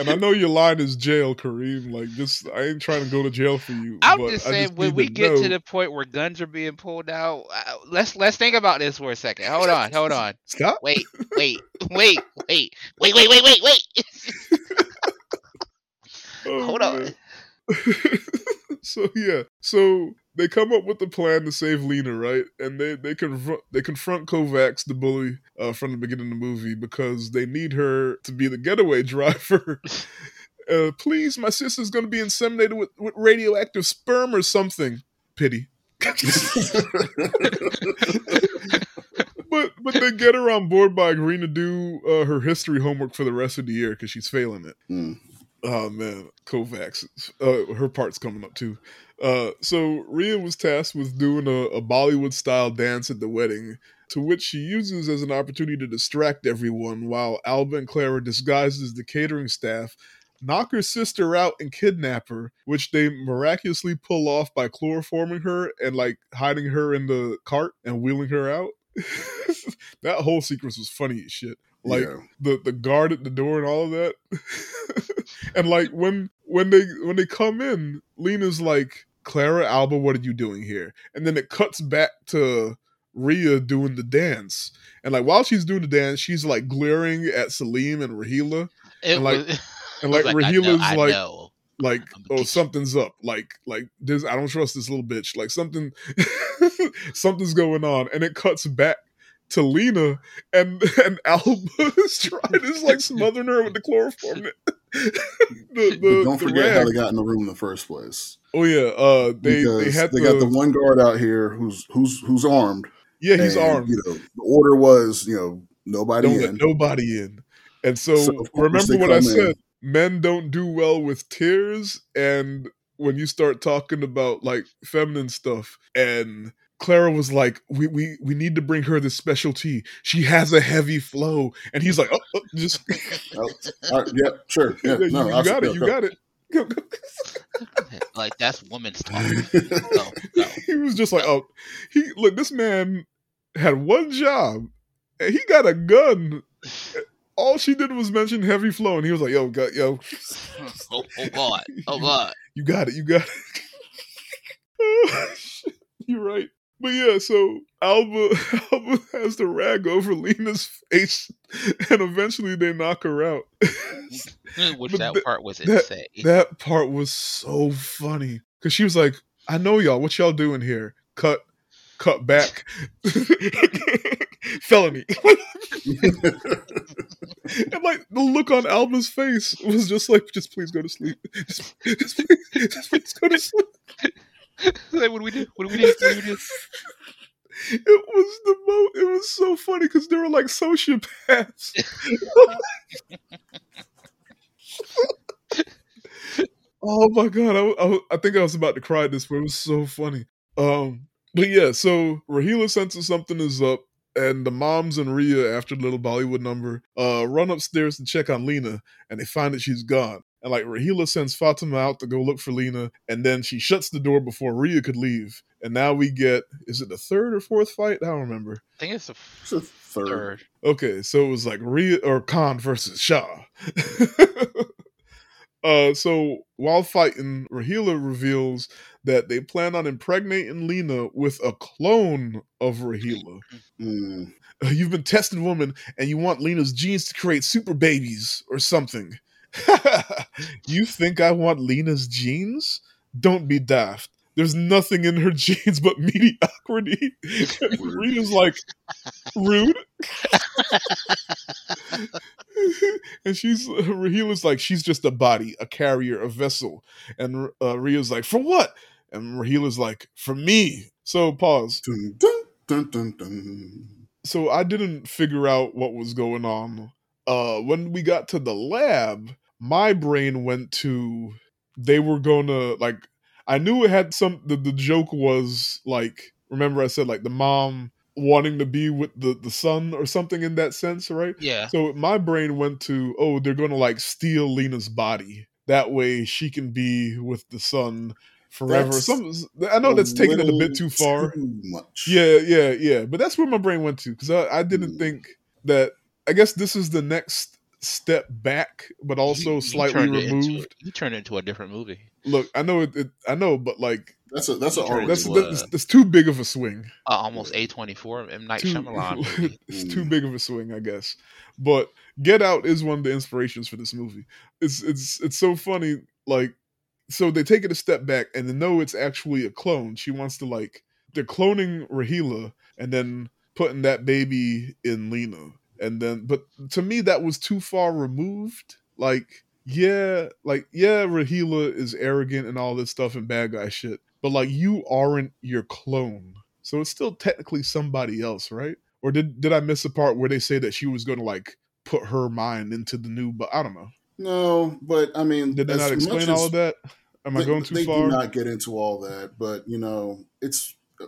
And I know your line is jail, Karreem. Like, just I ain't trying to go to jail for you. I'm just saying, when we to get know- to the point where guns are being pulled out, uh, let's let's think about this for a second. Hold on, hold on. stop. Wait, wait, wait, wait, wait, wait, wait, wait, wait. [laughs] Oh, Hold on. [laughs] so yeah, so they come up with the plan to save Lena, right? And they they confront they confront Kovacs, the bully, uh, from the beginning of the movie because they need her to be the getaway [laughs] driver. uh, please, my sister's going to be inseminated with, with radioactive sperm or something. Pity. but but they get her on board by agreeing to do uh, her history homework for the rest of the year because she's failing it. Hmm. Oh man, Kovacs. Uh, her part's coming up too. Uh, so Ria was tasked with doing a, a Bollywood style dance at the wedding, to which she uses as an opportunity to distract everyone while Alba and Clara disguised as the catering staff knock her sister out and kidnap her, which they miraculously pull off by chloroforming her and like hiding her in the cart and wheeling her out. [laughs] that whole sequence was funny as shit. Like Yeah. the the guard at the door and all of that. [laughs] and like when when they when they come in, Lena's like, Clara Alba, what are you doing here? And then it cuts back to Ria doing the dance, and like while she's doing the dance, she's like glaring at Salim and Raheela, It And, like, was, and [laughs] like, I know, Raheela's I like know. like oh something's up. Like like this i don't trust this little bitch. Like something [laughs] something's going on. And it cuts back to lena and [laughs] and alba is trying is like smothering her with the chloroform [laughs] the, the, don't the forget how they got in the room in the first place. oh yeah uh they because they had they the, got the one guard out here who's who's who's armed. yeah he's and, armed You know, the order was you know nobody don't in. nobody in and so, So, remember what i in. said men don't do well with tears and when you start talking about like feminine stuff and Clara was like, we, we we need to bring her this special tea. She has a heavy flow. And he's like, oh, oh, just [laughs] Oh, all right, yeah, sure. [laughs] Yeah, you, no, you I'll- got it, go, you go. got it. [laughs] like that's woman's talk. Go, go. he was just like, oh, he look, this man had one job and he got a gun. All she did was mention heavy flow, and he was like, yo, got yo, oh, oh god. Oh god. You got it. You got it. Oh, shit. You're right. But yeah, so Alba [laughs] Alba has the rag over Lena's face, and eventually they knock her out. Mm, which But that part was that- insane. that part was so funny because she was like, "I know y'all. What y'all doing here? Cut, cut back, [laughs] felony." [laughs] and like the look on Alba's face was just like, "Just please go to sleep. Just, just, please, just please go to sleep." [laughs] like, what do we do? What do we do? What do we do? [laughs] It was the mo. It was so funny because they were like sociopaths. [laughs] oh my god! I, I, I think I was about to cry at this, but it was so funny. Um, but yeah, so Raheela senses something is up, and the moms and Ria, after the little Bollywood number, uh, run upstairs to check on Lena, and they find that she's gone. And like Raheela sends Fatima out to go look for Lena, and then she shuts the door before Ria could leave. And now we get is it the third or fourth fight? I don't remember. I think it's the It's a third. third. Okay, so it was like Ria or Khan versus Shah. [laughs] uh, so while fighting, Raheela reveals that they plan on impregnating Lena with a clone of Raheela. Mm. Uh, You've been testing woman, and you want Lena's genes to create super babies or something. [laughs] you think I want Lena's jeans? Don't be daft. There's nothing in her [laughs] jeans but mediocrity. Ria's like, rude. [laughs] and she's Raheela's like, she's just a body, a carrier, a vessel. And uh, Ria's like, for what? And Raheela's like, for me. So pause. Dun, dun, dun. So I didn't figure out what was going on. Uh, when we got to the lab, my brain went to they were gonna like I knew it had some the, the joke was like remember I said like the mom wanting to be with the the son or something in that sense, right? Yeah. So my brain went to, oh, they're gonna like steal Lena's body. That way she can be with the son forever. That's Some I know that's taking it a bit too far. Too much. Yeah, yeah, yeah. But that's where my brain went to because I, I didn't Mm. think that. I guess this is the next step back, but also You- you slightly turned it into- removed. you turned it into a different movie. Look, I know it, it. I know, but like That's a that's an Sure, R that's, into that's a- that's too big of a swing. Uh, almost A twenty four M Night Too, Shyamalan [laughs] it's too big of a swing, I guess. But Get Out is one of the inspirations for this movie. It's it's it's so funny. Like, so they take it a step back and they know it's actually a clone. She wants to like they're cloning Raheela and then putting that baby in Lena. And then, but to me, that was too far removed. Like, yeah, like yeah, Raheela is arrogant and all this stuff and bad guy shit. But like, you aren't your clone, so it's still technically somebody else, right? Or did did I miss a part where they say that she was going to like put her mind into the new? But I don't know. No, but I mean, Did they not explain all of that? Am I going too they far? do not get into all that, but you know, it's. I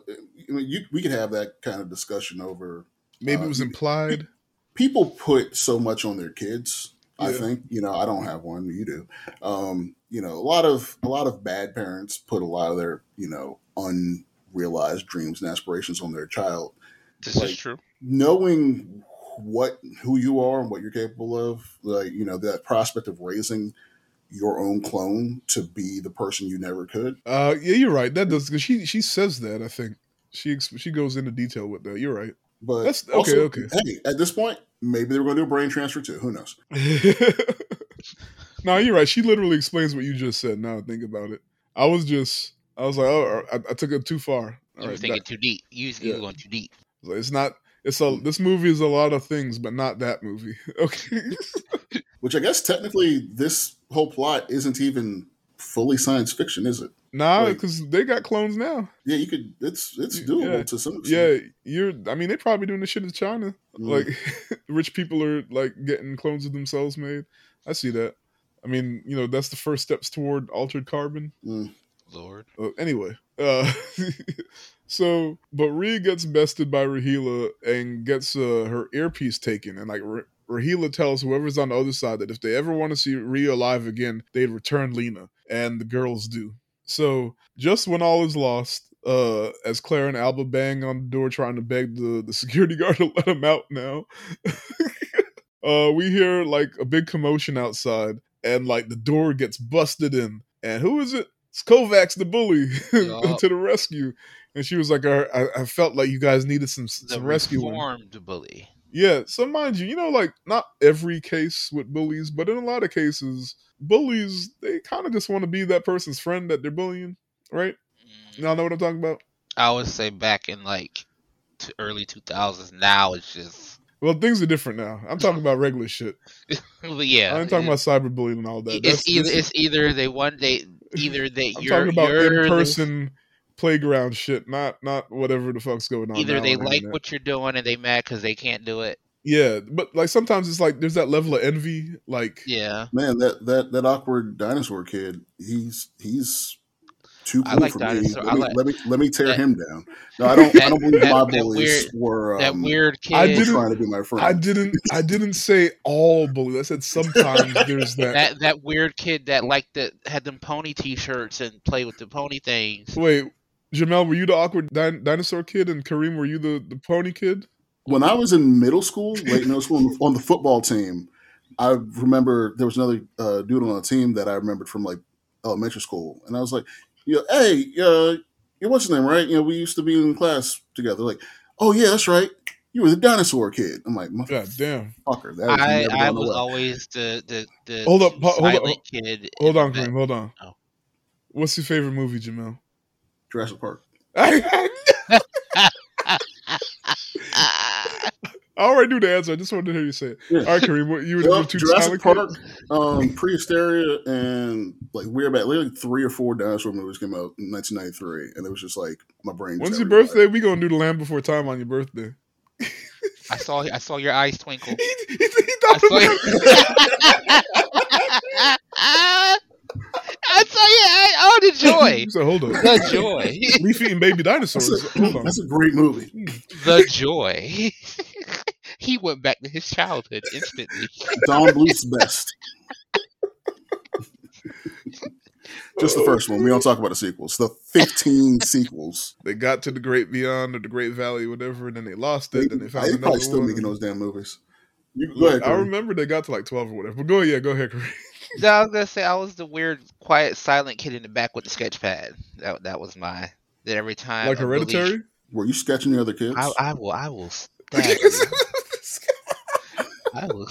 mean, you, we could have that kind of discussion over. Maybe uh, it was implied. People put so much on their kids. I think you know. I don't have one. You do. Um, you know, a lot of a lot of bad parents put a lot of their you know unrealized dreams and aspirations on their child. This Like, is true. knowing what who you are and what you're capable of like you know that prospect of raising your own clone to be the person you never could Uh, yeah, you're right. That does because she she says that. I think She she goes into detail with that. You're right. But That's- okay, also, okay. Hey, at this point, maybe they were going to do a brain transfer too. Who knows? [laughs] no, you're right. She literally explains what you just said. Now I think about it, I was just I was like, oh, I, I took it too far. You All were right, thinking that- too deep. You, you Yeah. were going too deep. it's not. It's a. This movie is a lot of things, but not that movie. [laughs] Okay. Which I guess technically this whole plot isn't even fully science fiction, is it? nah, Like- because they got clones now. Yeah, you could. It's it's Yeah. doable to some extent. Yeah, you're. I mean, they're probably doing the shit in China. Mm. Like, [laughs] rich people are like getting clones of themselves made. I see that. I mean, you know, that's the first steps toward altered carbon. Mm. Lord. Uh, anyway, uh, [laughs] so but Ria gets bested by Raheela and gets uh, her earpiece taken, and like Ra- Raheela tells whoever's on the other side that if they ever want to see Ria alive again, they'd return Lena, and the girls do. So just when all is lost, uh, as Claire and Alba bang on the door trying to beg the, the security [laughs] guard to let them out now, [laughs] uh, we hear like a big commotion outside, and like the door gets busted in. And who is it? It's Kovacs, the bully, [laughs] Yup. to the rescue. And she was like, I, I- felt like you guys needed some, The some rescuing. reformed bully. Yeah, so mind you, you know, like not every case with bullies, but in a lot of cases, bullies they kind of just want to be that person's friend that they're bullying, right? Mm, Y'all know what I'm talking about? I would say back in like early 2000s. Now it's just, Well, things are different now. I'm talking about regular shit. [laughs] yeah. I ain't talking about cyberbullying and all that. It's That's- either it's either they one day either they I'm you're, talking about in person playground shit, not not whatever the fuck's going on. either they on like internet. what you're doing and they mad because they can't do it. Yeah, but like sometimes it's like there's that level of envy. Like, Yeah, Man, that that that awkward dinosaur kid. He's he's too I cool like for dinosaur- me. I Let me, like- let me let me tear that- him down. No, I don't. I don't believe [laughs] that- my that bullies weird- were that um, weird kid. I didn't- trying to be my friend. I didn't, I didn't say all bullies. I said sometimes there's that. that that weird kid that liked the had them pony T-shirts and played with the pony things. Wait, Jamel, were you the awkward din- dinosaur kid, and Karreem, were you the the pony kid? when I was in middle school, late middle school, on the, on the football team, I remember there was another uh, dude on the team that I remembered from like elementary school, and I was like, "You know, hey, uh, you're what's your name, right? You know, we used to be in class together." Like, "Oh yeah, that's right. You were the dinosaur kid." I'm like, God damn! "Motherfucker, that I I was away." always the the the Hold up, hold up, silent kid. Hold on, the Karreem, hold on. Oh. What's your favorite movie, Jamel? Jurassic Park. I, [laughs] [laughs] I already knew the answer. I just wanted to hear you say it. Yeah. All right, Karreem, what you were Well, two Jurassic silent Park, um, Prehysteria, and like we're about literally three or four dinosaur movies came out in 1993, and it was just like my brain. just When's your never birthday? We gonna do the Land Before Time on your birthday. I saw I saw your eyes twinkle. [laughs] he, he, he I saw about your, I saw your eye- oh the joy, He [laughs] said, "Hold on, the joy, [laughs] leaf eating baby That's dinosaurs." a, Hold on. that's a great movie. the joy. [laughs] he went back to his childhood instantly. Don Bluth's best. Just the first one. We don't talk about the sequels. The 15 sequels. They got to the Great Beyond or the Great Valley, whatever, and then they lost it. They, Then they found they another probably still one. making those damn movies. You, go ahead. I Corey. remember they got to like twelve or whatever. But go yeah, go ahead, Karreem. No, I was gonna say I was the weird, quiet, silent kid in the back with the sketch pad. That that was my. That every time Like a bully- Hereditary. Were you sketching the other kids? I, I will. I will. [laughs] I will.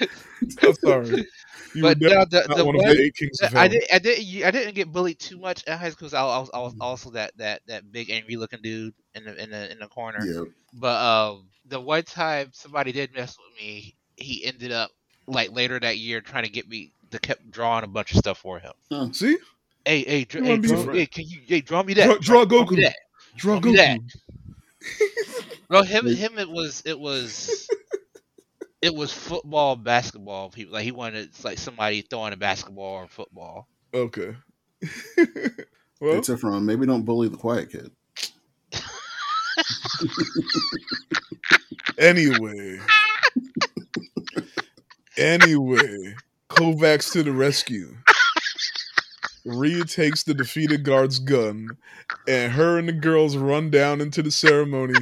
[laughs] I'm sorry. You But were no, the, the one one, of the eight kings of I did. I did. I didn't get bullied too much in high school because I, I was. I was also that that that big angry looking dude in the in the in the corner. yeah. But um, the one time somebody did mess with me, he ended up like later that year trying to get me to kept drawing a bunch of stuff for him. See, Hey, hey, dr- hey, draw, hey, can you, hey, draw me that? Draw- draw Goku. that. draw Draw me that. Goku. [laughs] Bro, him, him, it was, it was, it was football, basketball. People like he wanted like somebody throwing a basketball or football. Okay. [laughs] well, Except from maybe don't bully the quiet kid. [laughs] anyway. anyway, Kovacs to the rescue. Ria takes the defeated guard's gun, and her and the girls run down into the ceremony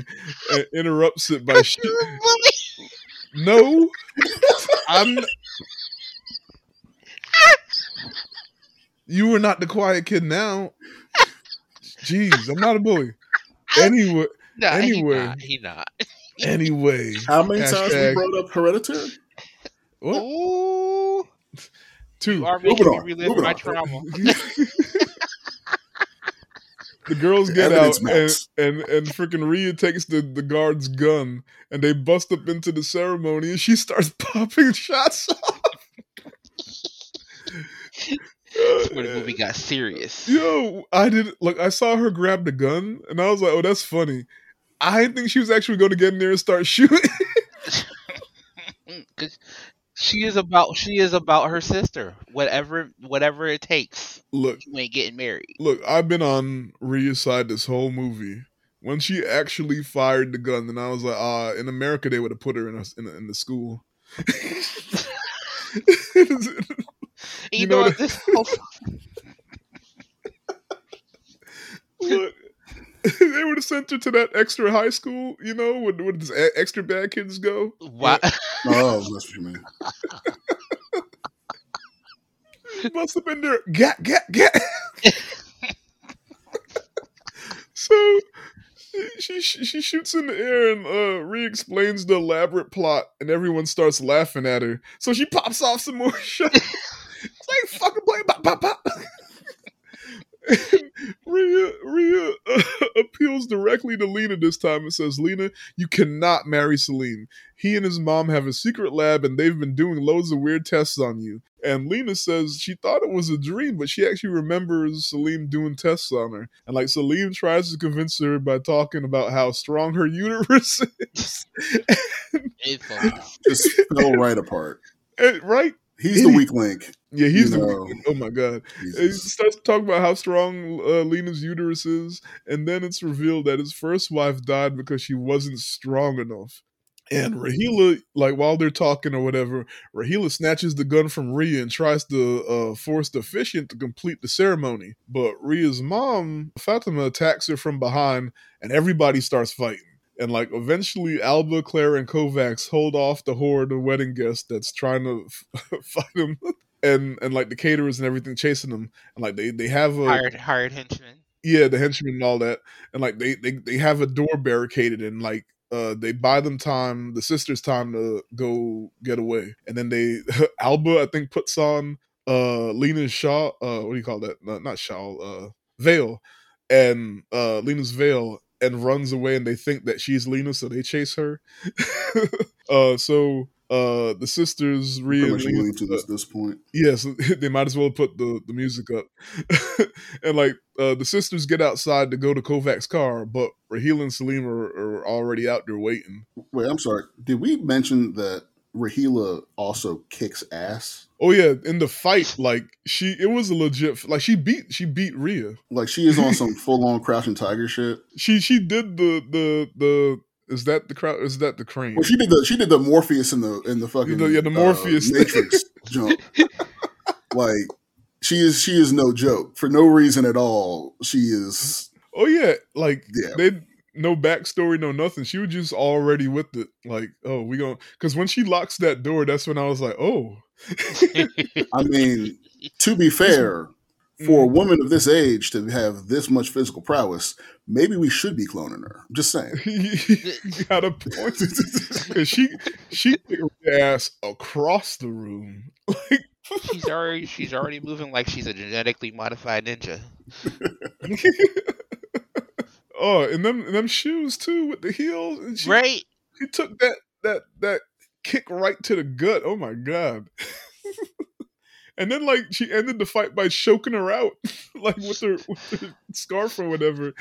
and interrupts it by [laughs] sh- No, I'm. You were not the quiet kid now. Jeez, I'm not a bully. Anyway, Nah, Anyway. he not. He not. anyway. How many times we brought up Hereditary? What? Ooh, [laughs] Two. you are making me relive my trauma. [laughs] the girls get Evidence out and, and and freaking Ria takes the, the guard's gun and they bust up into the ceremony and she starts [laughs] popping shots off. That's where the movie got serious. Yo, I did look. I saw her grab the gun, and I was like, "Oh, that's funny." I didn't think she was actually going to get in there and start shooting. 'Cause she is about she is about her sister. Whatever whatever it takes. look, You ain't getting married. look. I've been on Ria's side this whole movie. When she actually fired the gun, then I was like, "Ah, in America they would have put her in a, in, a, in the school." [laughs] You, know, know what? This whole Look, they would have sent her to that extra high school, you know, where, where these extra bad kids go. why, Oh, what you mean. Must have been there. Get, get, get. [laughs] so she, she she shoots in the air and uh, re-explains the elaborate plot, and everyone starts laughing at her. So she pops off some more [laughs] shots. it's like fucking play, pop, pop, pop. [laughs] And Ria, Ria uh, [laughs] appeals directly to Lena this time and says, Lena, you cannot marry Salim. He and his mom have a secret lab and they've been doing loads of weird tests on you. And Lena says she thought it was a dream, but she actually remembers Salim doing tests on her. And like Salim tries to convince her by talking about how strong her uterus [laughs] is. it's funny. Just fell right apart. [laughs] And- right? He's the weak link. Yeah, he's You the know. oh my god. He starts talking about how strong uh, Lena's uterus is, and then it's revealed that his first wife died because she wasn't strong enough. And Raheela, like while they're talking or whatever, Raheela snatches the gun from Ria and tries to uh, force the officiant to complete the ceremony. But Ria's mom, Fatima, attacks her from behind, and everybody starts fighting. And like eventually, Alba, Claire, and Kovacs hold off the horde of wedding guests that's trying to [laughs] fight them, and and like the caterers and everything chasing them. And like they they have a hired hired henchman. yeah, the henchmen and all that, and like they they they have a door barricaded, and like uh they buy them time, the sisters time to go get away, and then they [laughs] Alba I think puts on uh Lena's shawl, uh what do you call that? No, not shawl, uh veil, and uh Lena's veil, and runs away, and they think that she's Lena, so they chase her. [laughs] uh, so. Uh, the sisters Pretty Rhea much and Lena- alluding to this this point. Yes, [laughs] they might as well put the, the music up. [laughs] and like uh, the sisters get outside to go to Kovac's car, but Raheel and Salim are, are already out there waiting. Wait, I'm sorry. Did we mention that Raheela also kicks ass? Oh yeah, in the fight, like she it was a legit like she beat she beat Ria. Like she is on [laughs] some full on crouching tiger shit. She she did the the the is that the crowd is that the crane? Well, she did the she did the Morpheus in the in the fucking The- yeah, the uh, Morpheus. Matrix [laughs] jump. Like she is she is no joke for no reason at all. She is oh yeah, like Yeah. they no backstory, no nothing. She was just already with it. Like, oh, we going because when she locks that door, that's when I was like, oh. [laughs] I mean, to be fair, for a mm-hmm. woman of this age to have this much physical prowess, maybe we should be cloning her. I'm just saying. [laughs] you got a point. Cause [laughs] she she took ass across the room. Like she's already she's already moving like she's a genetically modified ninja. Oh, and them and them shoes too with the heels. And she, Right? He took that that that kick right to the gut. Oh my god. [laughs] And then, like, she ended the fight by choking her out, [laughs] like with her with her scarf or whatever.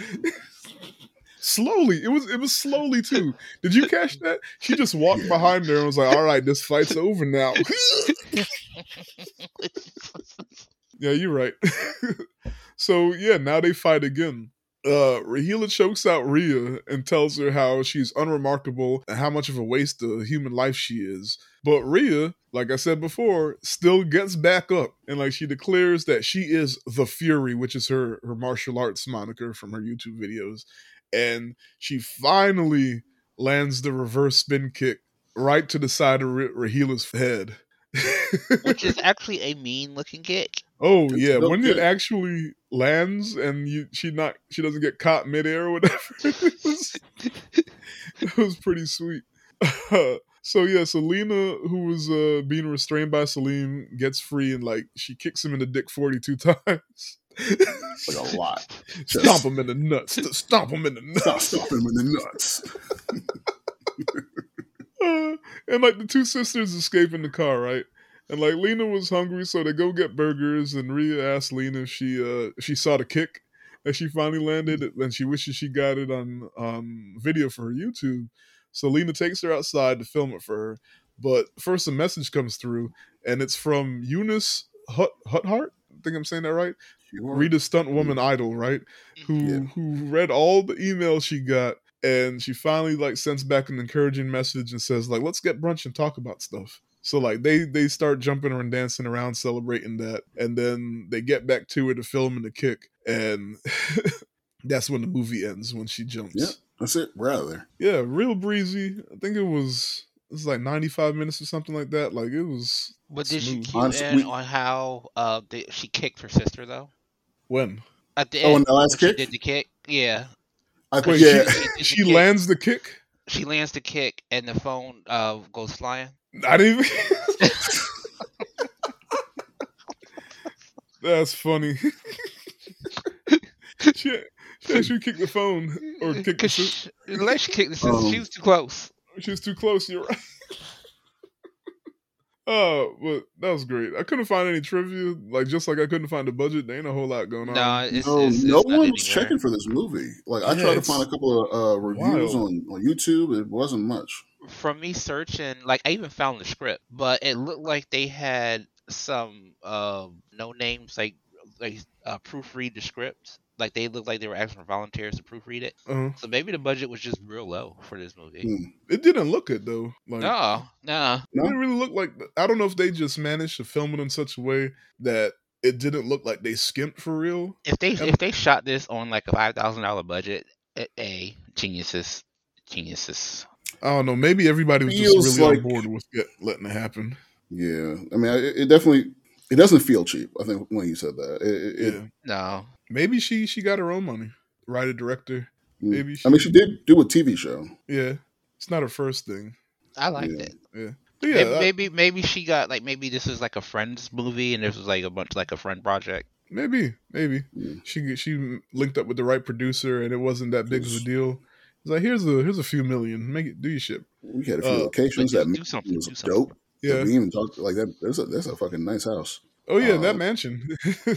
[laughs] slowly, it was it was slowly too. Did you catch that? She just walked behind her and was like, "All right, this fight's over now." Yeah, you're right. so yeah, now they fight again. Uh Raheela chokes out Ria and tells her how she's unremarkable and how much of a waste of human life she is. But Ria, like I said before, still gets back up and like she declares that she is the Fury, which is her her martial arts moniker from her YouTube videos. And she finally lands the reverse spin kick right to the side of Ra- Raheela's head. [laughs] Which is actually a mean looking kick. Oh It's yeah, no when it actually lands and you she not she doesn't get caught midair or whatever. [laughs] it, was, it was pretty sweet. [laughs] so yeah, Selena, who was uh, being restrained by Salim, gets free and like she kicks him in the dick forty two [laughs] times. like a lot. Stomp him in the nuts. Stomp him in the nuts. Stomp him in the nuts. Uh, and like the two sisters escape in the car, right? And like Lena was hungry, so they go get burgers. And Ria asked Lena if she uh she saw the kick that she finally landed, and she wishes she got it on um video for her YouTube. So Lena takes her outside to film it for her. But first, a message comes through, and it's from Eunice Hut Huthart. I think I'm saying that right. Sure. Ria's stunt woman idol, right? Who Yeah. who read all the emails she got and she finally like sends back an encouraging message and says like let's get brunch and talk about stuff. So like they they start jumping and dancing around celebrating that and then they get back to it to film and the kick and [laughs] that's when the movie ends when she jumps. Yeah, That's it. We're out of there. Yeah, real breezy. I think it was it was like 95 minutes or something like that. Like it was But did she Smooth. cue Honestly, in we- on how uh the, she kicked her sister though? when At the Oh, in end, the last when kick? she did the kick. Yeah, I Wait, yeah. did the she kick. lands the kick. She lands the kick and the phone uh goes flying. I didn't even. [laughs] That's funny. [laughs] she, she actually kicked the phone or kicked the she, unless she kicked the sister, Um, she was too close. She was too close. You're right. [laughs] Oh, but that was great. I couldn't find any trivia. Like just like I couldn't find the budget. There ain't a whole lot going on. No, it's, no, it's, it's no not one was checking for this movie. Like I Yeah, tried to find a couple of uh, reviews wild. on, on YouTube. It wasn't much. From me searching, like I even found the script, but it looked like they had some uh, no names like like uh, proofread the script. Like they looked like they were asking for volunteers to proofread it. Uh-huh. So maybe the budget was just real low for this movie. Hmm. It didn't look it though. Like No, no. it didn't really look like. I don't know if they just managed to film it in such a way that it didn't look like they skimped for real. If they if they shot this on like a five thousand dollar budget, a geniuses, geniuses. I don't know. Maybe everybody was Feels just really like- on board with get, letting it happen. Yeah, I mean, it, it definitely it doesn't feel cheap. I think when you said that, it, it, yeah. No, Maybe she she got her own money. Writer director. mm. Maybe I mean, she did do a TV show. Yeah, it's not her first thing. I liked Yeah. it. Yeah, but yeah. maybe, I- maybe maybe she got like maybe this is like a friend's movie and this was like a bunch like a friend project. maybe, maybe Yeah. she she linked up with the right producer, and it wasn't that big of a deal. It's like here's a here's a few million. Make it do your shit. We had a few Uh, locations that do something, was do something. dope. Yeah, Yeah. we even talked like that. That's a that's a fucking nice house. Oh yeah, Uh, that mansion. [laughs] I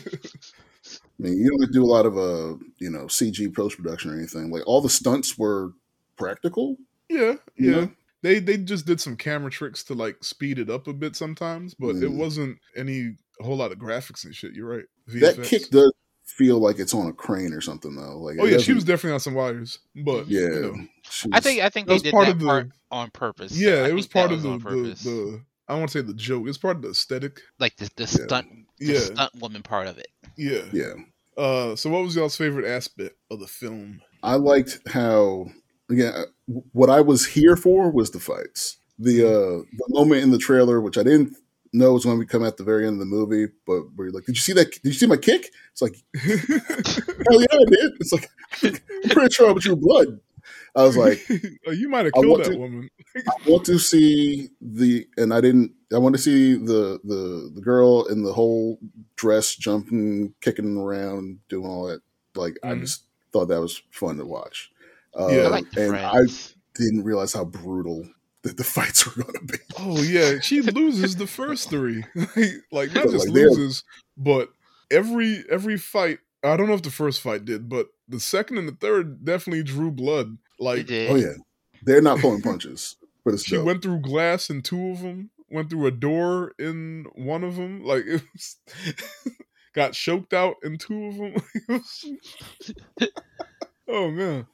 mean, you don't have do a lot of uh, you know, CG post production or anything. Like all the stunts were practical. yeah, yeah. know? They they just did some camera tricks to like speed it up a bit sometimes, but it Mm. wasn't any a whole lot of graphics and shit. You're right. That VFX. kick does feel like it's on a crane or something though. Like Oh yeah, she was definitely on some wires, but Yeah, you know, she I think I think That they was did part that of the- part on purpose. yeah, I it was part of the the, the I want to say the joke. It's part of the aesthetic. like the the Yeah. stunt the Yeah. stunt woman part of it. Yeah. yeah. Uh, so what was y'all's favorite aspect of the film? I liked how again what I was here for was the fights. The uh the moment in the trailer, which I didn't know was going to come at the very end of the movie, but where you're like, did you see that? Did you see my kick? It's like, [laughs] hell yeah, I did. It's like, I'm pretty sure I was your blood. I was like, [laughs] oh, you might have killed that to- woman. I want to see the, and I didn't. I want to see the the the girl in the whole dress, jumping, kicking around, doing all that. Like I Mhm. just thought that was fun to watch. Uh, Yeah. I like the and I didn't realize how brutal the, the fights were going to be. Oh yeah, she loses the first three. [laughs] like not just Like, they're- loses, but every every fight. I don't know if the first fight did, but the second and the third definitely drew blood. They Like did. Oh yeah, they're not pulling punches, but it's she dope. went through glass in two of them, went through a door in one of them. Like it was, [laughs] got choked out in two of them. [laughs] Oh man,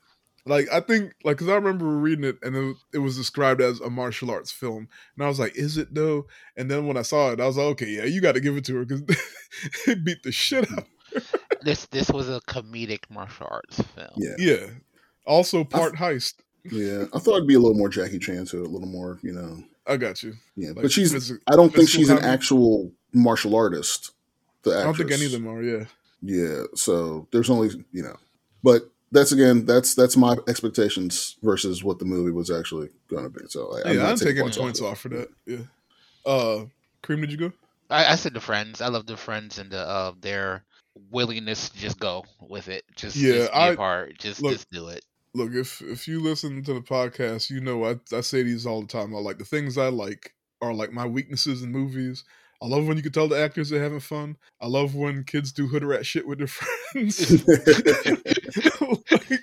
like I think like because I remember reading it and it, was- it was described as a martial arts film, and I was like, is it though? And then when I saw it, I was like, okay, yeah, you got to give it to her because [laughs] it beat the shit out. Mm. This this was a comedic martial arts film. Yeah, Yeah. Also part heist. yeah. I thought it'd be a little more Jackie Chan to it, a little more, you know. I got you. Yeah, Like, but she's. physi- I don't think she's an comedy. actual martial artist. The I don't think any of them are. Yeah. Yeah, so there's only you know, but that's again that's that's my expectations versus what the movie was actually going to be. So I, yeah, I'm taking points, points off, off for that. Yeah. Uh, Cream, did you go? I, I said the friends. I love the friends and the uh, their willingness to just go with it. Just yeah, just I part. Just look, just do it. Look, if if you listen to the podcast, you know I I say these all the time. I like the things I like are like my weaknesses in movies. I love when you can tell the actors are having fun. I love when kids do hood rat shit with their [laughs] friends. [laughs] [laughs] like,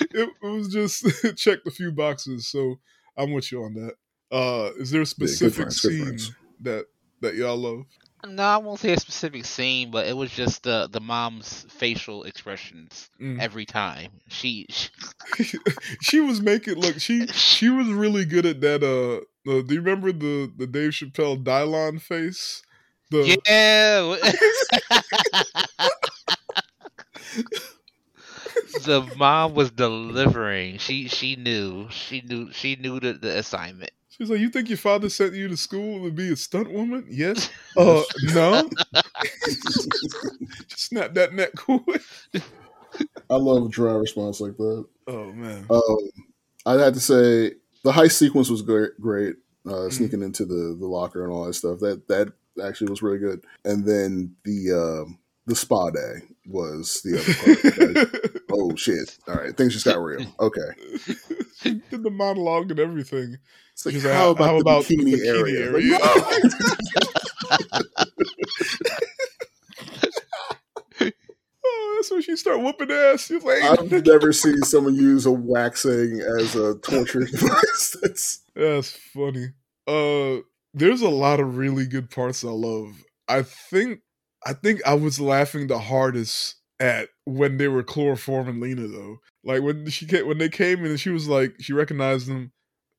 it, was just checked a few boxes, so I'm with you on that. Uh, is there a specific yeah, scene that that y'all love? No, I won't say a specific scene, but it was just the the mom's facial expressions mm. every time. She she, she was making look. She she was really good at that. Uh, do you remember the the Dave Chappelle Dylon face? The... Yeah. [laughs] the mom was delivering. She she knew. She knew. She knew the, the assignment. She's like, "You think your father sent you to school to be a stunt woman?" Yes. [laughs] Uh, no. [laughs] Snap that neck quick. I love a dry response like that. Oh man. Um, I had to say the heist sequence was great. Great. Uh, mm-hmm. sneaking into the the locker and all that stuff. That that actually was really good. And then the uh, the spa day was the other part. [laughs] oh shit! All right, things just got real. Okay. [laughs] did the monologue and everything. It's like, how, like, about, how the about bikini, the bikini area? area? oh, [laughs] that's when she start whooping ass. She's like, I've never seen someone use a waxing as a torture [laughs] device. That's that's funny. Uh, there's a lot of really good parts I love. I think I think I was laughing the hardest at when they were chloroforming Lena though. Like when she came, when they came in and she was like she recognized them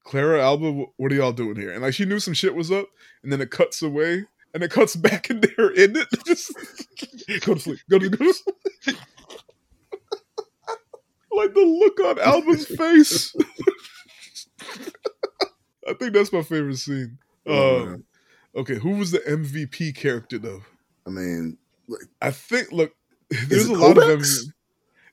Clara, Alba, what are y'all doing here? And like she knew some shit was up, and then it cuts away, and it cuts back in there in it. [laughs] Just go to sleep. Go to go to sleep. [laughs] like the look on Alba's [laughs] face. I think that's my favorite scene. Oh, uh, okay, who was the MVP character though? I mean, like, I think look, there's a lot of MVP.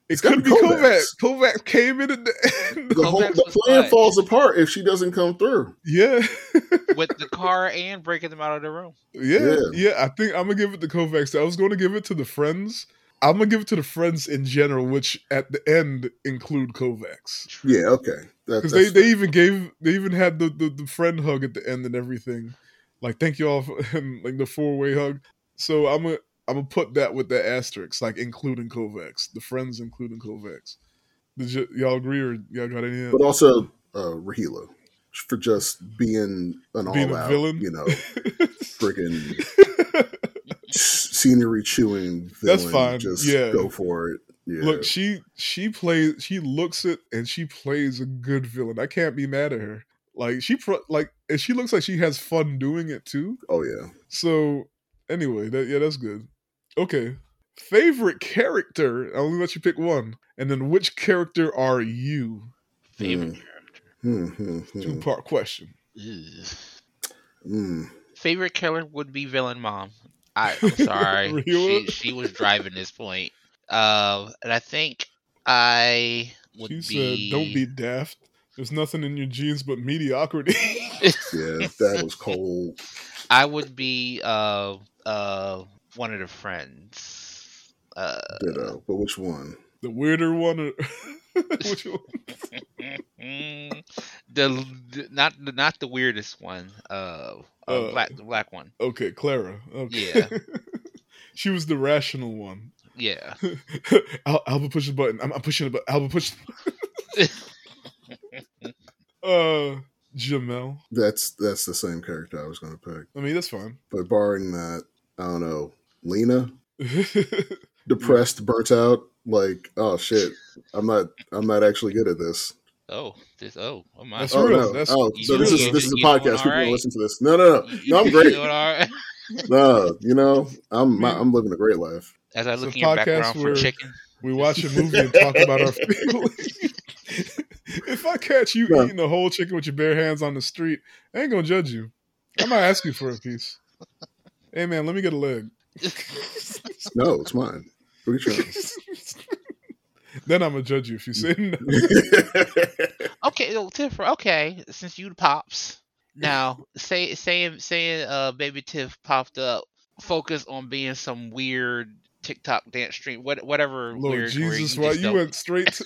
It could be Kovacs. Kovacs came in at the end. The, whole, the plan falls apart if she doesn't come through. Yeah. [laughs] With the car and breaking them out of the room. Yeah, yeah. Yeah. I think I'm gonna give it to Kovacs. I was gonna give it to the friends. I'm gonna give it to the friends in general, which at the end include Kovacs. Yeah, okay. Because they, they even gave they even had the, the, the friend hug at the end and everything. Like thank you all for, [laughs] and like the four way hug. So I'm gonna I'm gonna put that with the asterisks, like including Kovacs, the friends including Kovacs. Did y- y'all agree or y'all got any? But also uh, Raheela for just being an being all out villain, you know, [laughs] freaking [laughs] scenery chewing. Villain. That's fine. Just yeah, go for it. Yeah. Look, she she plays. She looks it and she plays a good villain. I can't be mad at her. Like she pro- like and she looks like she has fun doing it too. Oh yeah. So anyway, that yeah, that's good. Okay. Favorite character? I'll only let you pick one. And then which character are you? Favorite mm. character. Mm-hmm. Two part question. Mm. Favorite killer would be villain mom. I, am [laughs] sorry. she, she, was driving this point. Uh, and I think I would she be... said, "Don't be daft. There's nothing in your genes but mediocrity." [laughs] yeah, that was cold. I would be uh uh one of the friends. Uh, Ditto. But which one? The weirder one, or [laughs] which one? [laughs] the, the, not the not the weirdest one. Uh, uh, uh, black the black one. Okay, Clara. Okay. Yeah. [laughs] she was the rational one. Yeah. Al- Alba push the button. I'm, I'm pushing the button. Alba push. uh, Jamel. That's that's the same character I was going to pick. I mean, that's fine. But barring that, I don't know. Lena, [laughs] depressed, burnt out. Like, oh shit, I'm not. I'm not actually good at this. Oh, this. Oh, oh my. That's oh, real. No. That's, oh, so this is this is a podcast. People right? listen to this. No, no, no. No, I'm great. [laughs] no, you know, I'm my, I'm living a great life. As I look in your background for chicken, we watch a movie and talk about our feelings. [laughs] if I catch you no. eating a whole chicken with your bare hands on the street, I ain't gonna judge you. I might ask you for a piece. Hey man, let me get a leg. [laughs] no, it's mine. Boogie Charm. [laughs] then I'm gonna judge you if you say no. [laughs] Okay, well, Tiff. Okay, since you the pops, now say saying saying uh baby Tiff popped up, focus on being some weird TikTok dance stream, what whatever Lord weird. where Jesus, you why just you went straight to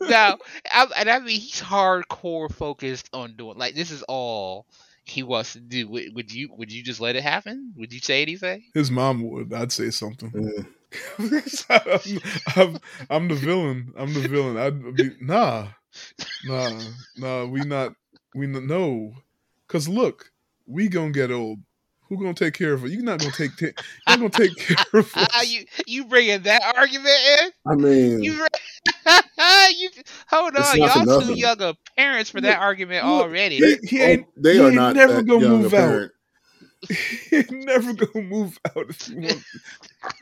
no, I, and I mean he's hardcore focused on doing like this is all he wants to do. Would, would you would you just let it happen? Would you say anything? his mom would, I'd say something. I'm, [laughs] I'm, I'm the villain. I'm the villain. I'd be nah, nah, nah. We not. We n- no. Cause look, we gonna get old. Who gonna take care of it? You're not gonna take. ta- You're gonna take [laughs] care of Ah, us. you you bringing that argument in? I mean, You, you hold on, y'all too nothing. young of parents for Look, that argument look, already. He, he oh, ain't. oh, they he are ain't not never gonna move out. [laughs] he never gonna move out if you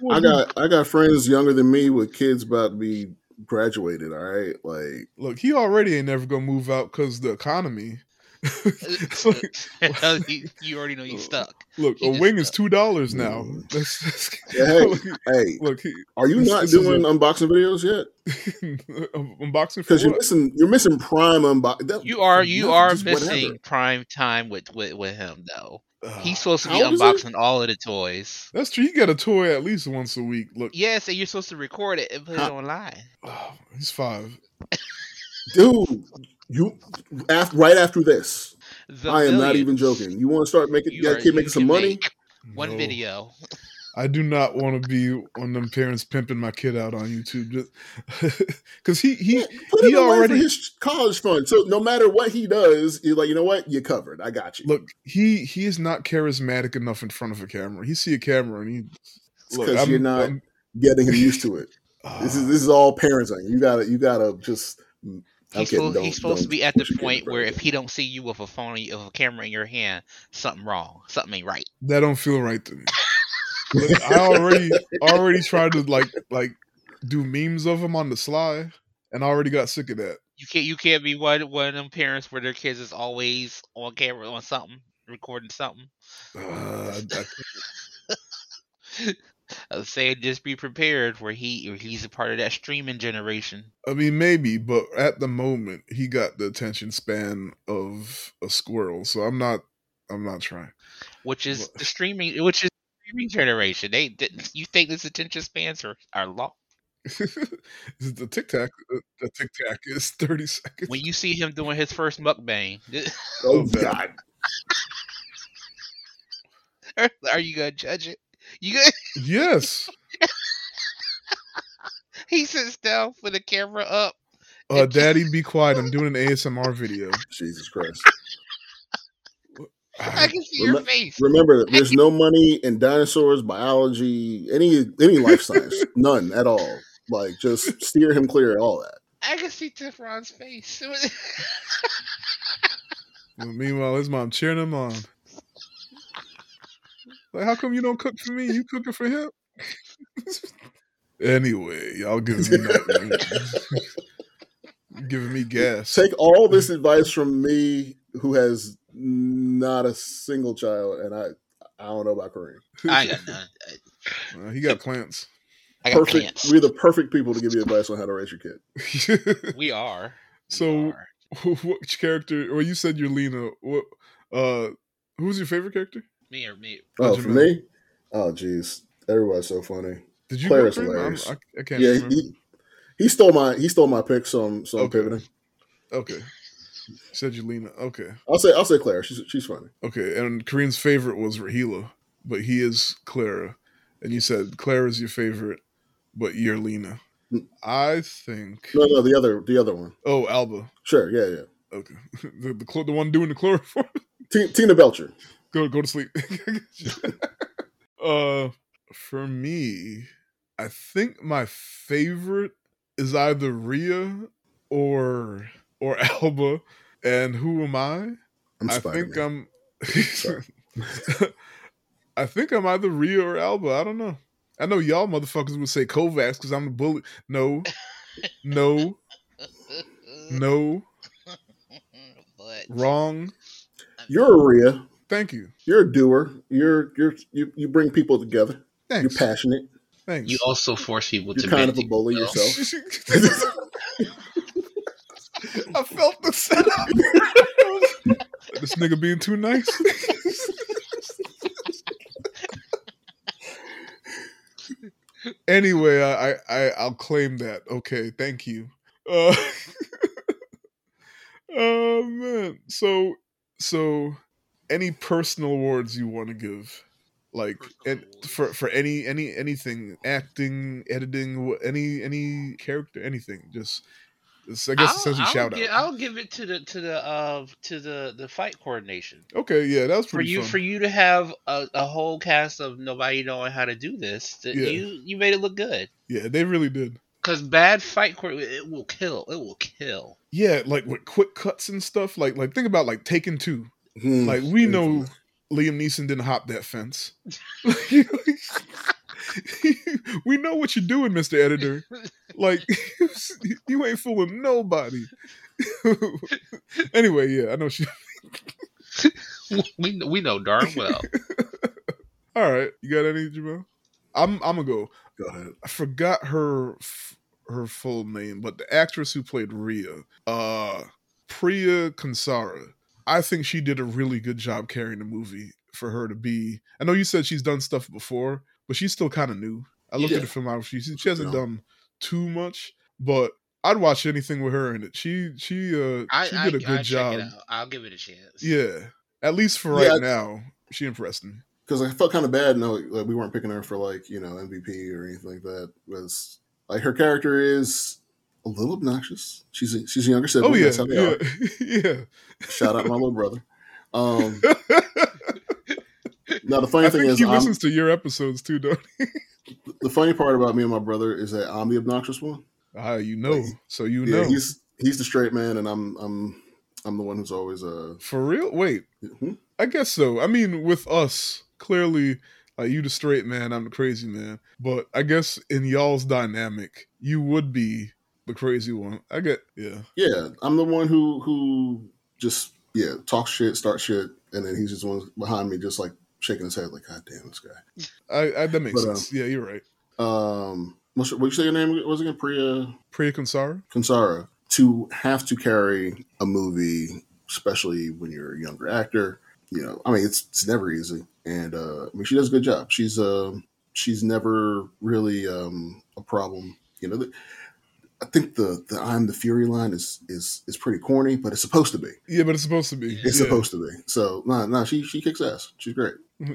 want. [laughs] I got I got friends younger than me with kids about to be graduated. All right, like Look, he already ain't never gonna move out because the economy. It's [laughs] you, you already know you stuck. [laughs] look, He a just wing is two dollars now. Mm. [laughs] That's, that's Yeah, hey, look, hey, look, are you This- not this doing a- unboxing videos yet? unboxing Because you're missing you're missing prime unboxing. You are you nothing, are just whatever. missing prime time with, with with him though. He's supposed to be How old is he? unboxing all of the toys. That's true. You get a toy at least once a week. Look, Yes, and you're supposed to record it and put it How- online. oh, he's five. dude. You after, right after this, The I am not even joking. You want to start making you that are- kid you making some money? make One No. video. I do not want to be on them parents pimping my kid out on YouTube, because [laughs] he he Put he him away already- for his college fund. So no matter what he does, you're like, you know what? You're covered. I got you. look he he is not charismatic enough in front of a camera. He see a camera and he It's look, 'cause I'm- you're not I'm- getting him used to it. [sighs] This is this is all parenting. You gotta you gotta just. I'm He's, kidding, supposed, he's supposed to be at the push your kid point where if he don't see you with a phone, with a camera in your hand, something wrong, something ain't right. that don't feel right to me. I already already tried to like like do memes of him on the sly, and I already got sick of that. You can't you can't be one one of them parents where their kids is always on camera on something, recording something. Uh, [laughs] Saying just be prepared where he he's a part of that streaming generation. I mean, maybe, but at the moment, he got the attention span of a squirrel. So I'm not, I'm not trying. Which is What? the streaming which is the streaming generation. They didn't you think this attention spans are, are long? [laughs] the TikTok, uh, the TikTok is thirty seconds. When you see him doing his first mukbang, [laughs] Oh, [laughs] God! are you gonna judge it? You gonna, [laughs] yes, [laughs] he sits down for the camera up. uh, Daddy, be quiet. I'm doing an ASMR video. Jesus Christ! [laughs] I can see your face. Remember, there's no money in dinosaurs, biology, any any life science, none at all. Like, just steer him clear of all that. I can see Tiffron's face. Well, meanwhile, his mom cheering him on. Like, how come you don't cook for me? You cooking for him? anyway, y'all giving me nothing. [laughs] giving me gas. Take all this advice from me, who has not a single child, and I I don't know about Karreem. I ain't got none. Uh, he got plants. I got Perfect. pants. We're the perfect people to give you advice on how to raise your kid. [laughs] We are. We so, are. [laughs] which character? Well, you said you're Lena. What? Uh, who's your favorite character? Me or me. Oh, for know? me? Oh, jeez, everybody's so funny. Did you? Claire's go Karreem? Hilarious. I, I can't Yeah, remember. he, he stole my he stole my pick. So I'm so I'm Okay. pivoting. okay. Said you Lena. Okay. I'll say I'll say Claire. She's she's funny. Okay, and Karreem's favorite was Raheela, but he is Clara. And you said Clara is your favorite, but you're Lena. Mm. I think. No, no, the other the other one. Oh, Alba. Sure, yeah, yeah. Okay, [laughs] the the, the one doing the chloroform. T- Tina Belcher. Go go to sleep. [laughs] uh, for me, I think my favorite is either Ria or or [laughs] Alba. And who am I? I'm I think I'm. [laughs] I think I'm either Ria or Alba. I don't know. I know y'all motherfuckers would say Kovacs because I'm the bully. No, no, no, but wrong. You're a Ria. Thank you. You're a doer. You're you're you, you bring people together. You're passionate. Thanks. You also force people You're to kind of a bully to yourself. [laughs] I felt the setup. [laughs] this nigga being too nice. [laughs] anyway, I, I I I'll claim that. Okay, thank you. Uh, oh man. So so any personal awards you want to give? Like and for for any any anything acting editing any any character anything just it's, I guess I'll, essentially I'll shout gi- out. I'll give it to the to the uh to the the fight coordination Okay, yeah, that was for you fun. for you to have a, a whole cast of nobody knowing how to do this. That Yeah. you you made it look good. yeah, they really did. Cause bad fight it will kill. It will kill. Yeah, like with quick cuts and stuff. Like like think about like Taken Two. Hmm. Like we know Liam Neeson didn't hop that fence. [laughs] [laughs] we know what you're doing, Mister Editor. Like [laughs] you ain't fooling nobody. anyway, yeah, I know she. we know- we know darn well. All right, you got any, Jamel? I'm I'm gonna go. Go ahead. I forgot her her full name, but the actress who played Ria, uh, Priya Kansara. I think she did a really good job carrying the movie for her to be. I know you said she's done stuff before, but she's still kind of new. I looked Yeah. at the filmography; she, she hasn't Yeah. done too much, but I'd watch anything with her in it. She she uh I, she did a good I job. Check it out. I'll give it a chance. Yeah, at least for right Yeah. now, she impressed me. because I felt kind of bad. No, like we weren't picking her for like you know MVP or anything like that. Was like her character is a little obnoxious. She's a, she's a younger sibling. Oh yeah, That's how they yeah, are. [laughs] yeah. Shout out my little brother. Um, [laughs] now the funny I thing is, he I'm, listens to your episodes too, don't he? [laughs] the funny part about me and my brother is that I'm the obnoxious one. Ah, you know, so you yeah, know. he's he's the straight man, and I'm I'm I'm the one who's always uh. For real? Wait, hmm? I guess so. I mean, with us, clearly, like you the straight man, I'm the crazy man. But I guess in y'all's dynamic, you would be the crazy one. I get, yeah. Yeah, I'm the one who who just yeah talks shit, starts shit, and then he's just one behind me, just like shaking his head, like God damn this guy. I, I that makes But, uh, sense. Yeah, you're right. Um, what you say your name was again? Priya Priya Kansara. Kansara. To have to carry a movie, especially when you're a younger actor, you know, I mean, it's it's never easy, and uh, I mean, she does a good job. She's um she's never really um a problem. You know, the, I think the the I'm the Fury line is is is pretty corny, but it's supposed to be. Yeah, but it's supposed to be. It's yeah. supposed to be. So no, nah, no, nah, she she kicks ass. She's great. [laughs]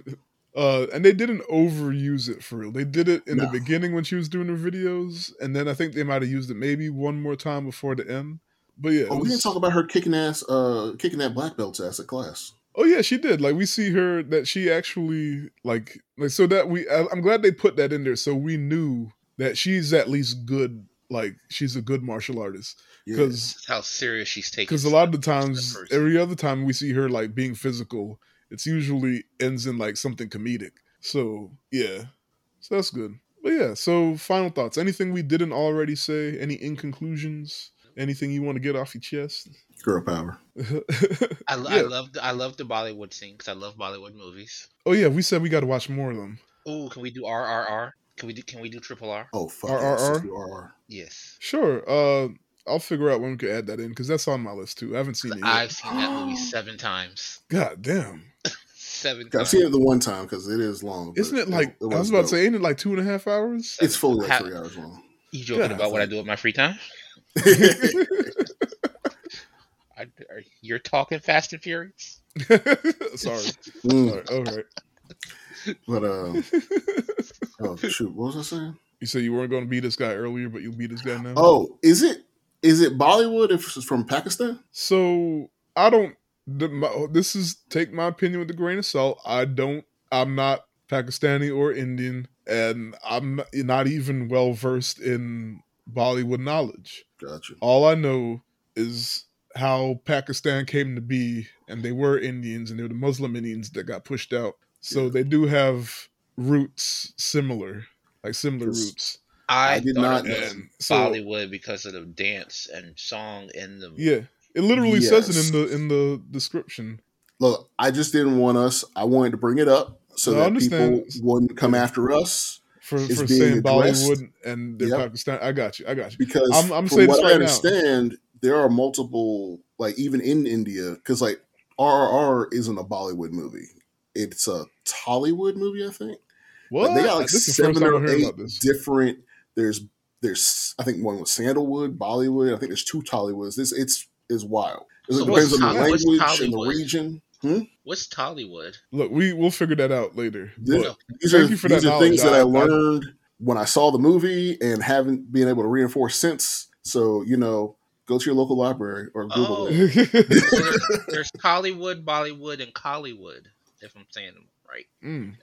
Uh, and they didn't overuse it for real. They did it in the beginning when she was doing her videos, and then I think they might have used it maybe one more time before the end. But yeah, Oh, we didn't talk about her kicking ass, uh, kicking that black belt's ass at class. Oh yeah, she did. Like we see her that she actually like like so that we. I, I'm glad they put that in there so we knew that she's at least good. Like she's a good martial artist because That's how serious she's taking. because a lot of the times person. every other time we see her like being physical, it's usually ends in like something comedic. So yeah, so that's good. But yeah, so final thoughts. Anything we didn't already say? Any in conclusions? Anything you want to get off your chest? girl power. [laughs] I, lo- I love the, I love the Bollywood scene because I love Bollywood movies. oh yeah, we said we got to watch more of them. Oh, can we do RRR? Can we do Can we do Triple R? Oh fuck, RRR? yes, let's do Yes. Sure. Uh, I'll figure out when we could add that in because that's on my list too. I haven't seen it yet. I've seen that movie seven times. [gasps] God damn! Seven Times. I've seen it the one time because it is long. Isn't it like I was about dope. to say? Ain't it like two and a half hours? It's fully like How- three hours long. You joking God, about what I do with my free time? [laughs] I, are, you're talking Fast and Furious. [laughs] Sorry. Mm, Sorry. All right. But uh, [laughs] oh shoot, what was I saying? You said you weren't going to beat this guy earlier, but you'll beat this guy now. Oh, is it is it Bollywood if it's from Pakistan? So I don't. The, my, this is take my opinion with a grain of salt. I don't. I'm not Pakistani or Indian, and I'm not, not even well versed in Bollywood knowledge. Gotcha. All I know is how Pakistan came to be, and they were Indians, and they were the Muslim Indians that got pushed out. So Yeah. they do have roots similar, like similar roots. I, I did not it And so Bollywood because of the dance and song in the yeah, it literally says it in the in the description. Look, I just didn't want us. I wanted to bring it up so No, that understand. people wouldn't come after us for for being saying addressed. Bollywood and they're Yep. Pakistan. I got you. I got you. because I'm- I'm from saying what this I right now. understand, there are multiple like even in India because like RRR isn't a Bollywood movie; it's a Tollywood movie, I think. What? But they got like this is the first seven or eight different. There's there's I think one with Sandalwood, Bollywood. I think there's two Tollywoods. This it's is wild. It So depends what's on the language and the Tollywood? region. Hmm? What's Tollywood? Look, we we'll figure that out later. This- But These Thank are you for these that are things that I, I- I- learned when I saw the movie and haven't been able to reinforce since. So you know, go to your local library or Google Oh. [laughs] it. There's Tollywood, Bollywood, and Kollywood. If I'm saying them right. Mm.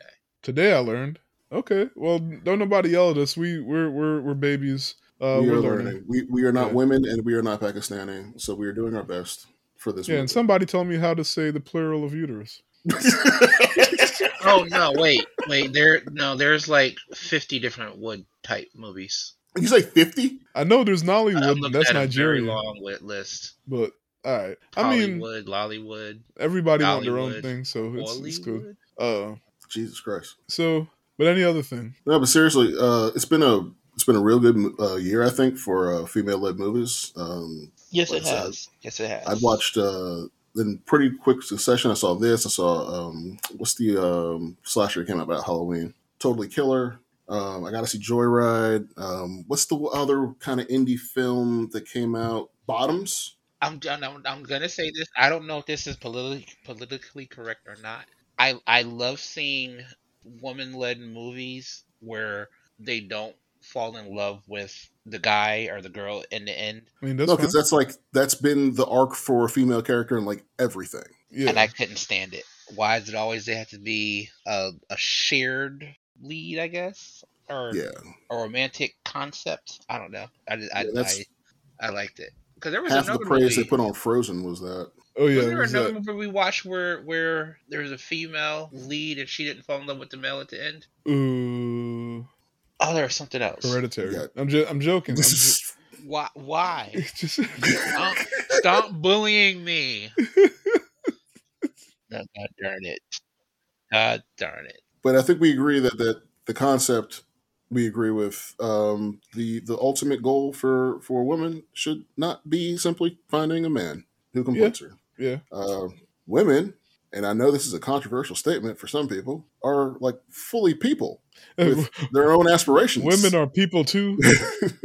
Today I learned. Okay, well, don't nobody yell at us. We we're we're we're babies. Uh, we we're are learning. learning. We we are not Yeah. women and we are not Pakistani, so we are doing our best for this. Yeah, and somebody told me how to say the plural of uterus. [laughs] Oh no! Wait, wait. There, no. There's like 50 different wood type movies. you say fifty? I know there's Nollywood. That's at a very Nigerian, long list. but all right. I mean, Hollywood, Lollywood, everybody want their own thing, so it's, it's cool. Bollywood. Uh, Jesus Christ! so, but any other thing? No, but seriously, uh, it's been a it's been a real good uh, year, I think, for uh, female led movies. Um, Yes, it What's that? has. Yes, it has. I've watched uh, in pretty quick succession. I saw this. I saw um, what's the um, slasher that came out about Halloween? Totally Killer. Um, I got to see Joyride. Um, what's the other kind of indie film that came out? Bottoms. I'm, I'm I'm gonna say this. I don't know if this is politically politically correct or not. I I love seeing woman led movies where they don't fall in love with the guy or the girl in the end. I mean, that's no, because that's like that's been the arc for a female character in like everything. yeah. And I couldn't stand it. Why does it always they have to be a, a shared lead? I guess or Yeah, a romantic concept. I don't know. I I Yeah, I, I liked it because there was half the praise movie. they put on Frozen was that. oh yeah, was there was another that- movie we watched where where there was a female lead and she didn't fall in love with the male at the end? Ooh, Oh, there was something else. hereditary. Yeah. I'm just, I'm joking. I'm [laughs] This Why? Why? [laughs] just stop, stop bullying me. [laughs] God darn it. God darn it. but I think we agree that that the concept we agree with um, the the ultimate goal for for a woman should not be simply finding a man who completes her. yeah. Uh, women, and I know this is a controversial statement for some people, are like fully people [laughs] with their own aspirations. Women are people too.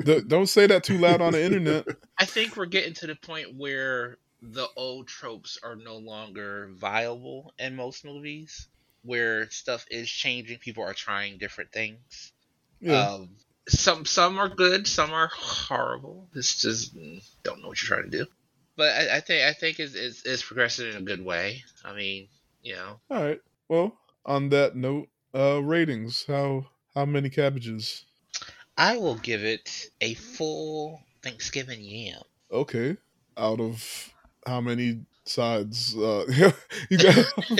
[laughs] Don't say that too loud on the internet. [laughs] I think we're getting to the point where the old tropes are no longer viable in most movies, where stuff is changing. People are trying different things. Yeah. Um, some some are good, some are horrible. It's just don't know what you're trying to do. But I, I think I think it's, it's it's progressing in a good way. I mean, you know, All right. Well, on that note, uh, ratings. How how many cabbages? I will give it a full Thanksgiving yam. Okay. Out of how many sides? Uh, [laughs] you got. [laughs]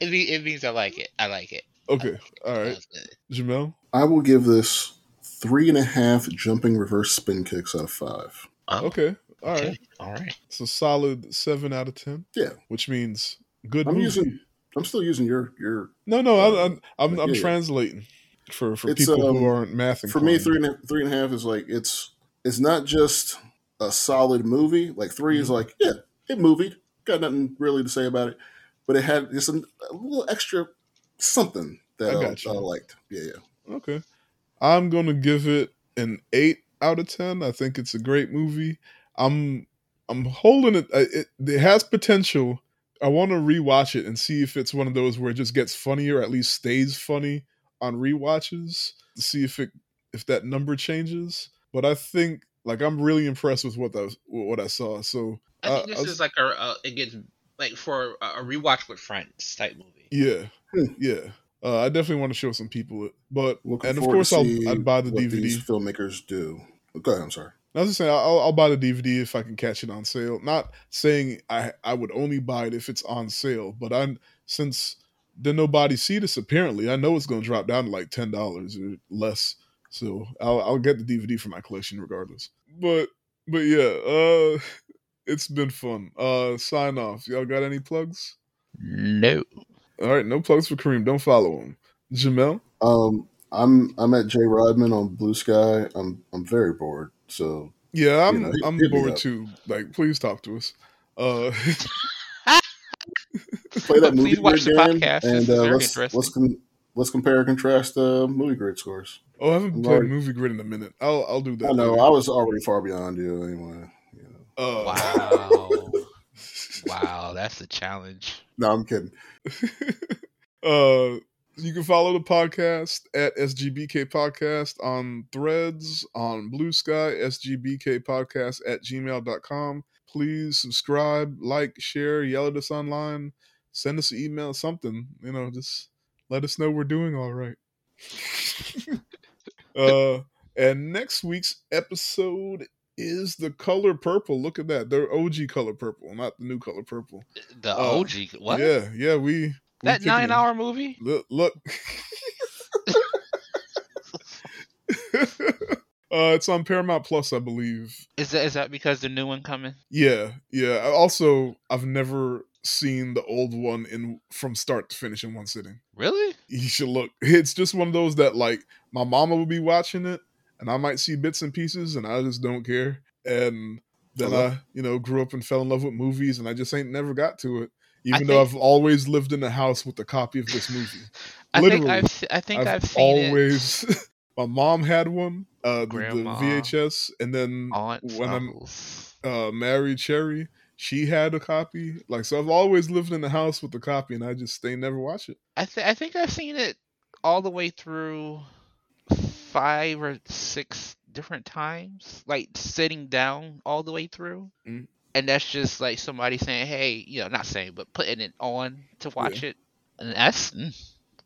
it means I like it. I like it. Okay. All right. That's. Jamel. I will give this three and a half jumping reverse spin kicks out of five. Oh, Okay. All right. okay. All right. It's a solid seven out of ten. Yeah. Which means good I'm movie. using. I'm still using your your. no, no. I, I'm I'm, I'm Yeah, yeah. translating for for It's, people um, who aren't math. For me, three and a, three and a half is like it's it's not just a solid movie. Like 3 is Mhm. like yeah, it movied. Got nothing really to say about it, but it had just a, a little extra something that I I, got you. I liked. Yeah, yeah. Okay. I'm gonna give it an eight out of ten. I think it's a great movie. I'm I'm holding it. uh, It, it has potential. I want to rewatch it and see if it's one of those where it just gets funnier, at least stays funny on rewatches. To see if it if that number changes. But I think like I'm really impressed with what I was, what I saw. So I uh, think this I was- is like a, a it gets like for a, a rewatch with friends type movie. yeah. [laughs] yeah. Uh, I definitely want to show some people it. But Looking and of course I'll I'd buy the what DVD. These filmmakers do. Go ahead. I'm sorry. I was just saying I'll, I'll buy the DVD if I can catch it on sale. Not saying I I would only buy it if it's on sale, but I'm since did nobody see this apparently, I know it's going to drop down to like ten dollars or less. So I'll I'll get the DVD for my collection regardless. But but yeah, uh, [laughs] it's been fun. Uh, sign off. Y'all got any plugs? No. All right, no plugs for Karreem. Don't follow him. Jamel. Um, I'm I'm at Jay Rodman on Blue Sky. I'm I'm very bored. So Yeah, I'm You know, I'm bored too. Like, please talk to us. Uh, [laughs] play that movie Please watch the podcast. This and uh, very let's interesting. let's com- let's compare and contrast uh, movie grid scores. oh, I haven't I'm played already- movie grid in a minute. I'll I'll do that. I know later. I was already far beyond you anyway. You know. Uh, Wow. [laughs] wow, that's a challenge. No, I'm kidding. [laughs] uh you can follow the podcast at sgbk podcast on threads on blue sky sgbk podcast at gmail.com please subscribe like share yell at us online. Send us an email something you know just let us know we're doing all right. [laughs] Uh and next week's episode is the color purple look at that the og color purple not the new color purple The Uh, OG. What? yeah yeah we that kicking nine it. hour movie? Look, look. [laughs] uh, it's on Paramount Plus, I believe. Is that is that because the new one coming? Yeah, yeah. Also, I've never seen the old one in from start to finish in one sitting. Really? You should look. It's just one of those that like my mama will be watching it, and I might see bits and pieces, and I just don't care. And then? I, you know, grew up and fell in love with movies, and I just ain't never got to it. Even I though think- I've always lived in a house with a copy of this movie. I think Literally. I've I think I've, I've, seen it. always. [laughs] my mom had one, uh, the, the VHS, and then Aunts, when I'm uh, married Cherry, she had a copy. Like so, I've always lived in the house with a copy, and I just they never watch it. I th- I think I've seen it all the way through five or six different times, like sitting down all the way through. Mm. And that's just like somebody saying, "Hey, you know, not saying, but putting it on to watch it." And that's mm,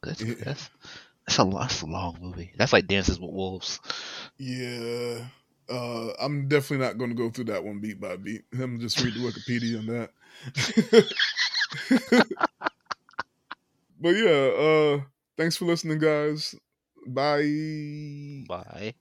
that's Yeah. that's that's a, that's a long movie. That's like Dances with Wolves. Yeah. Uh, I'm definitely not going to go through that one beat by beat. I'm just read the Wikipedia on that. [laughs] [laughs] but yeah, uh, thanks for listening, guys. Bye. Bye.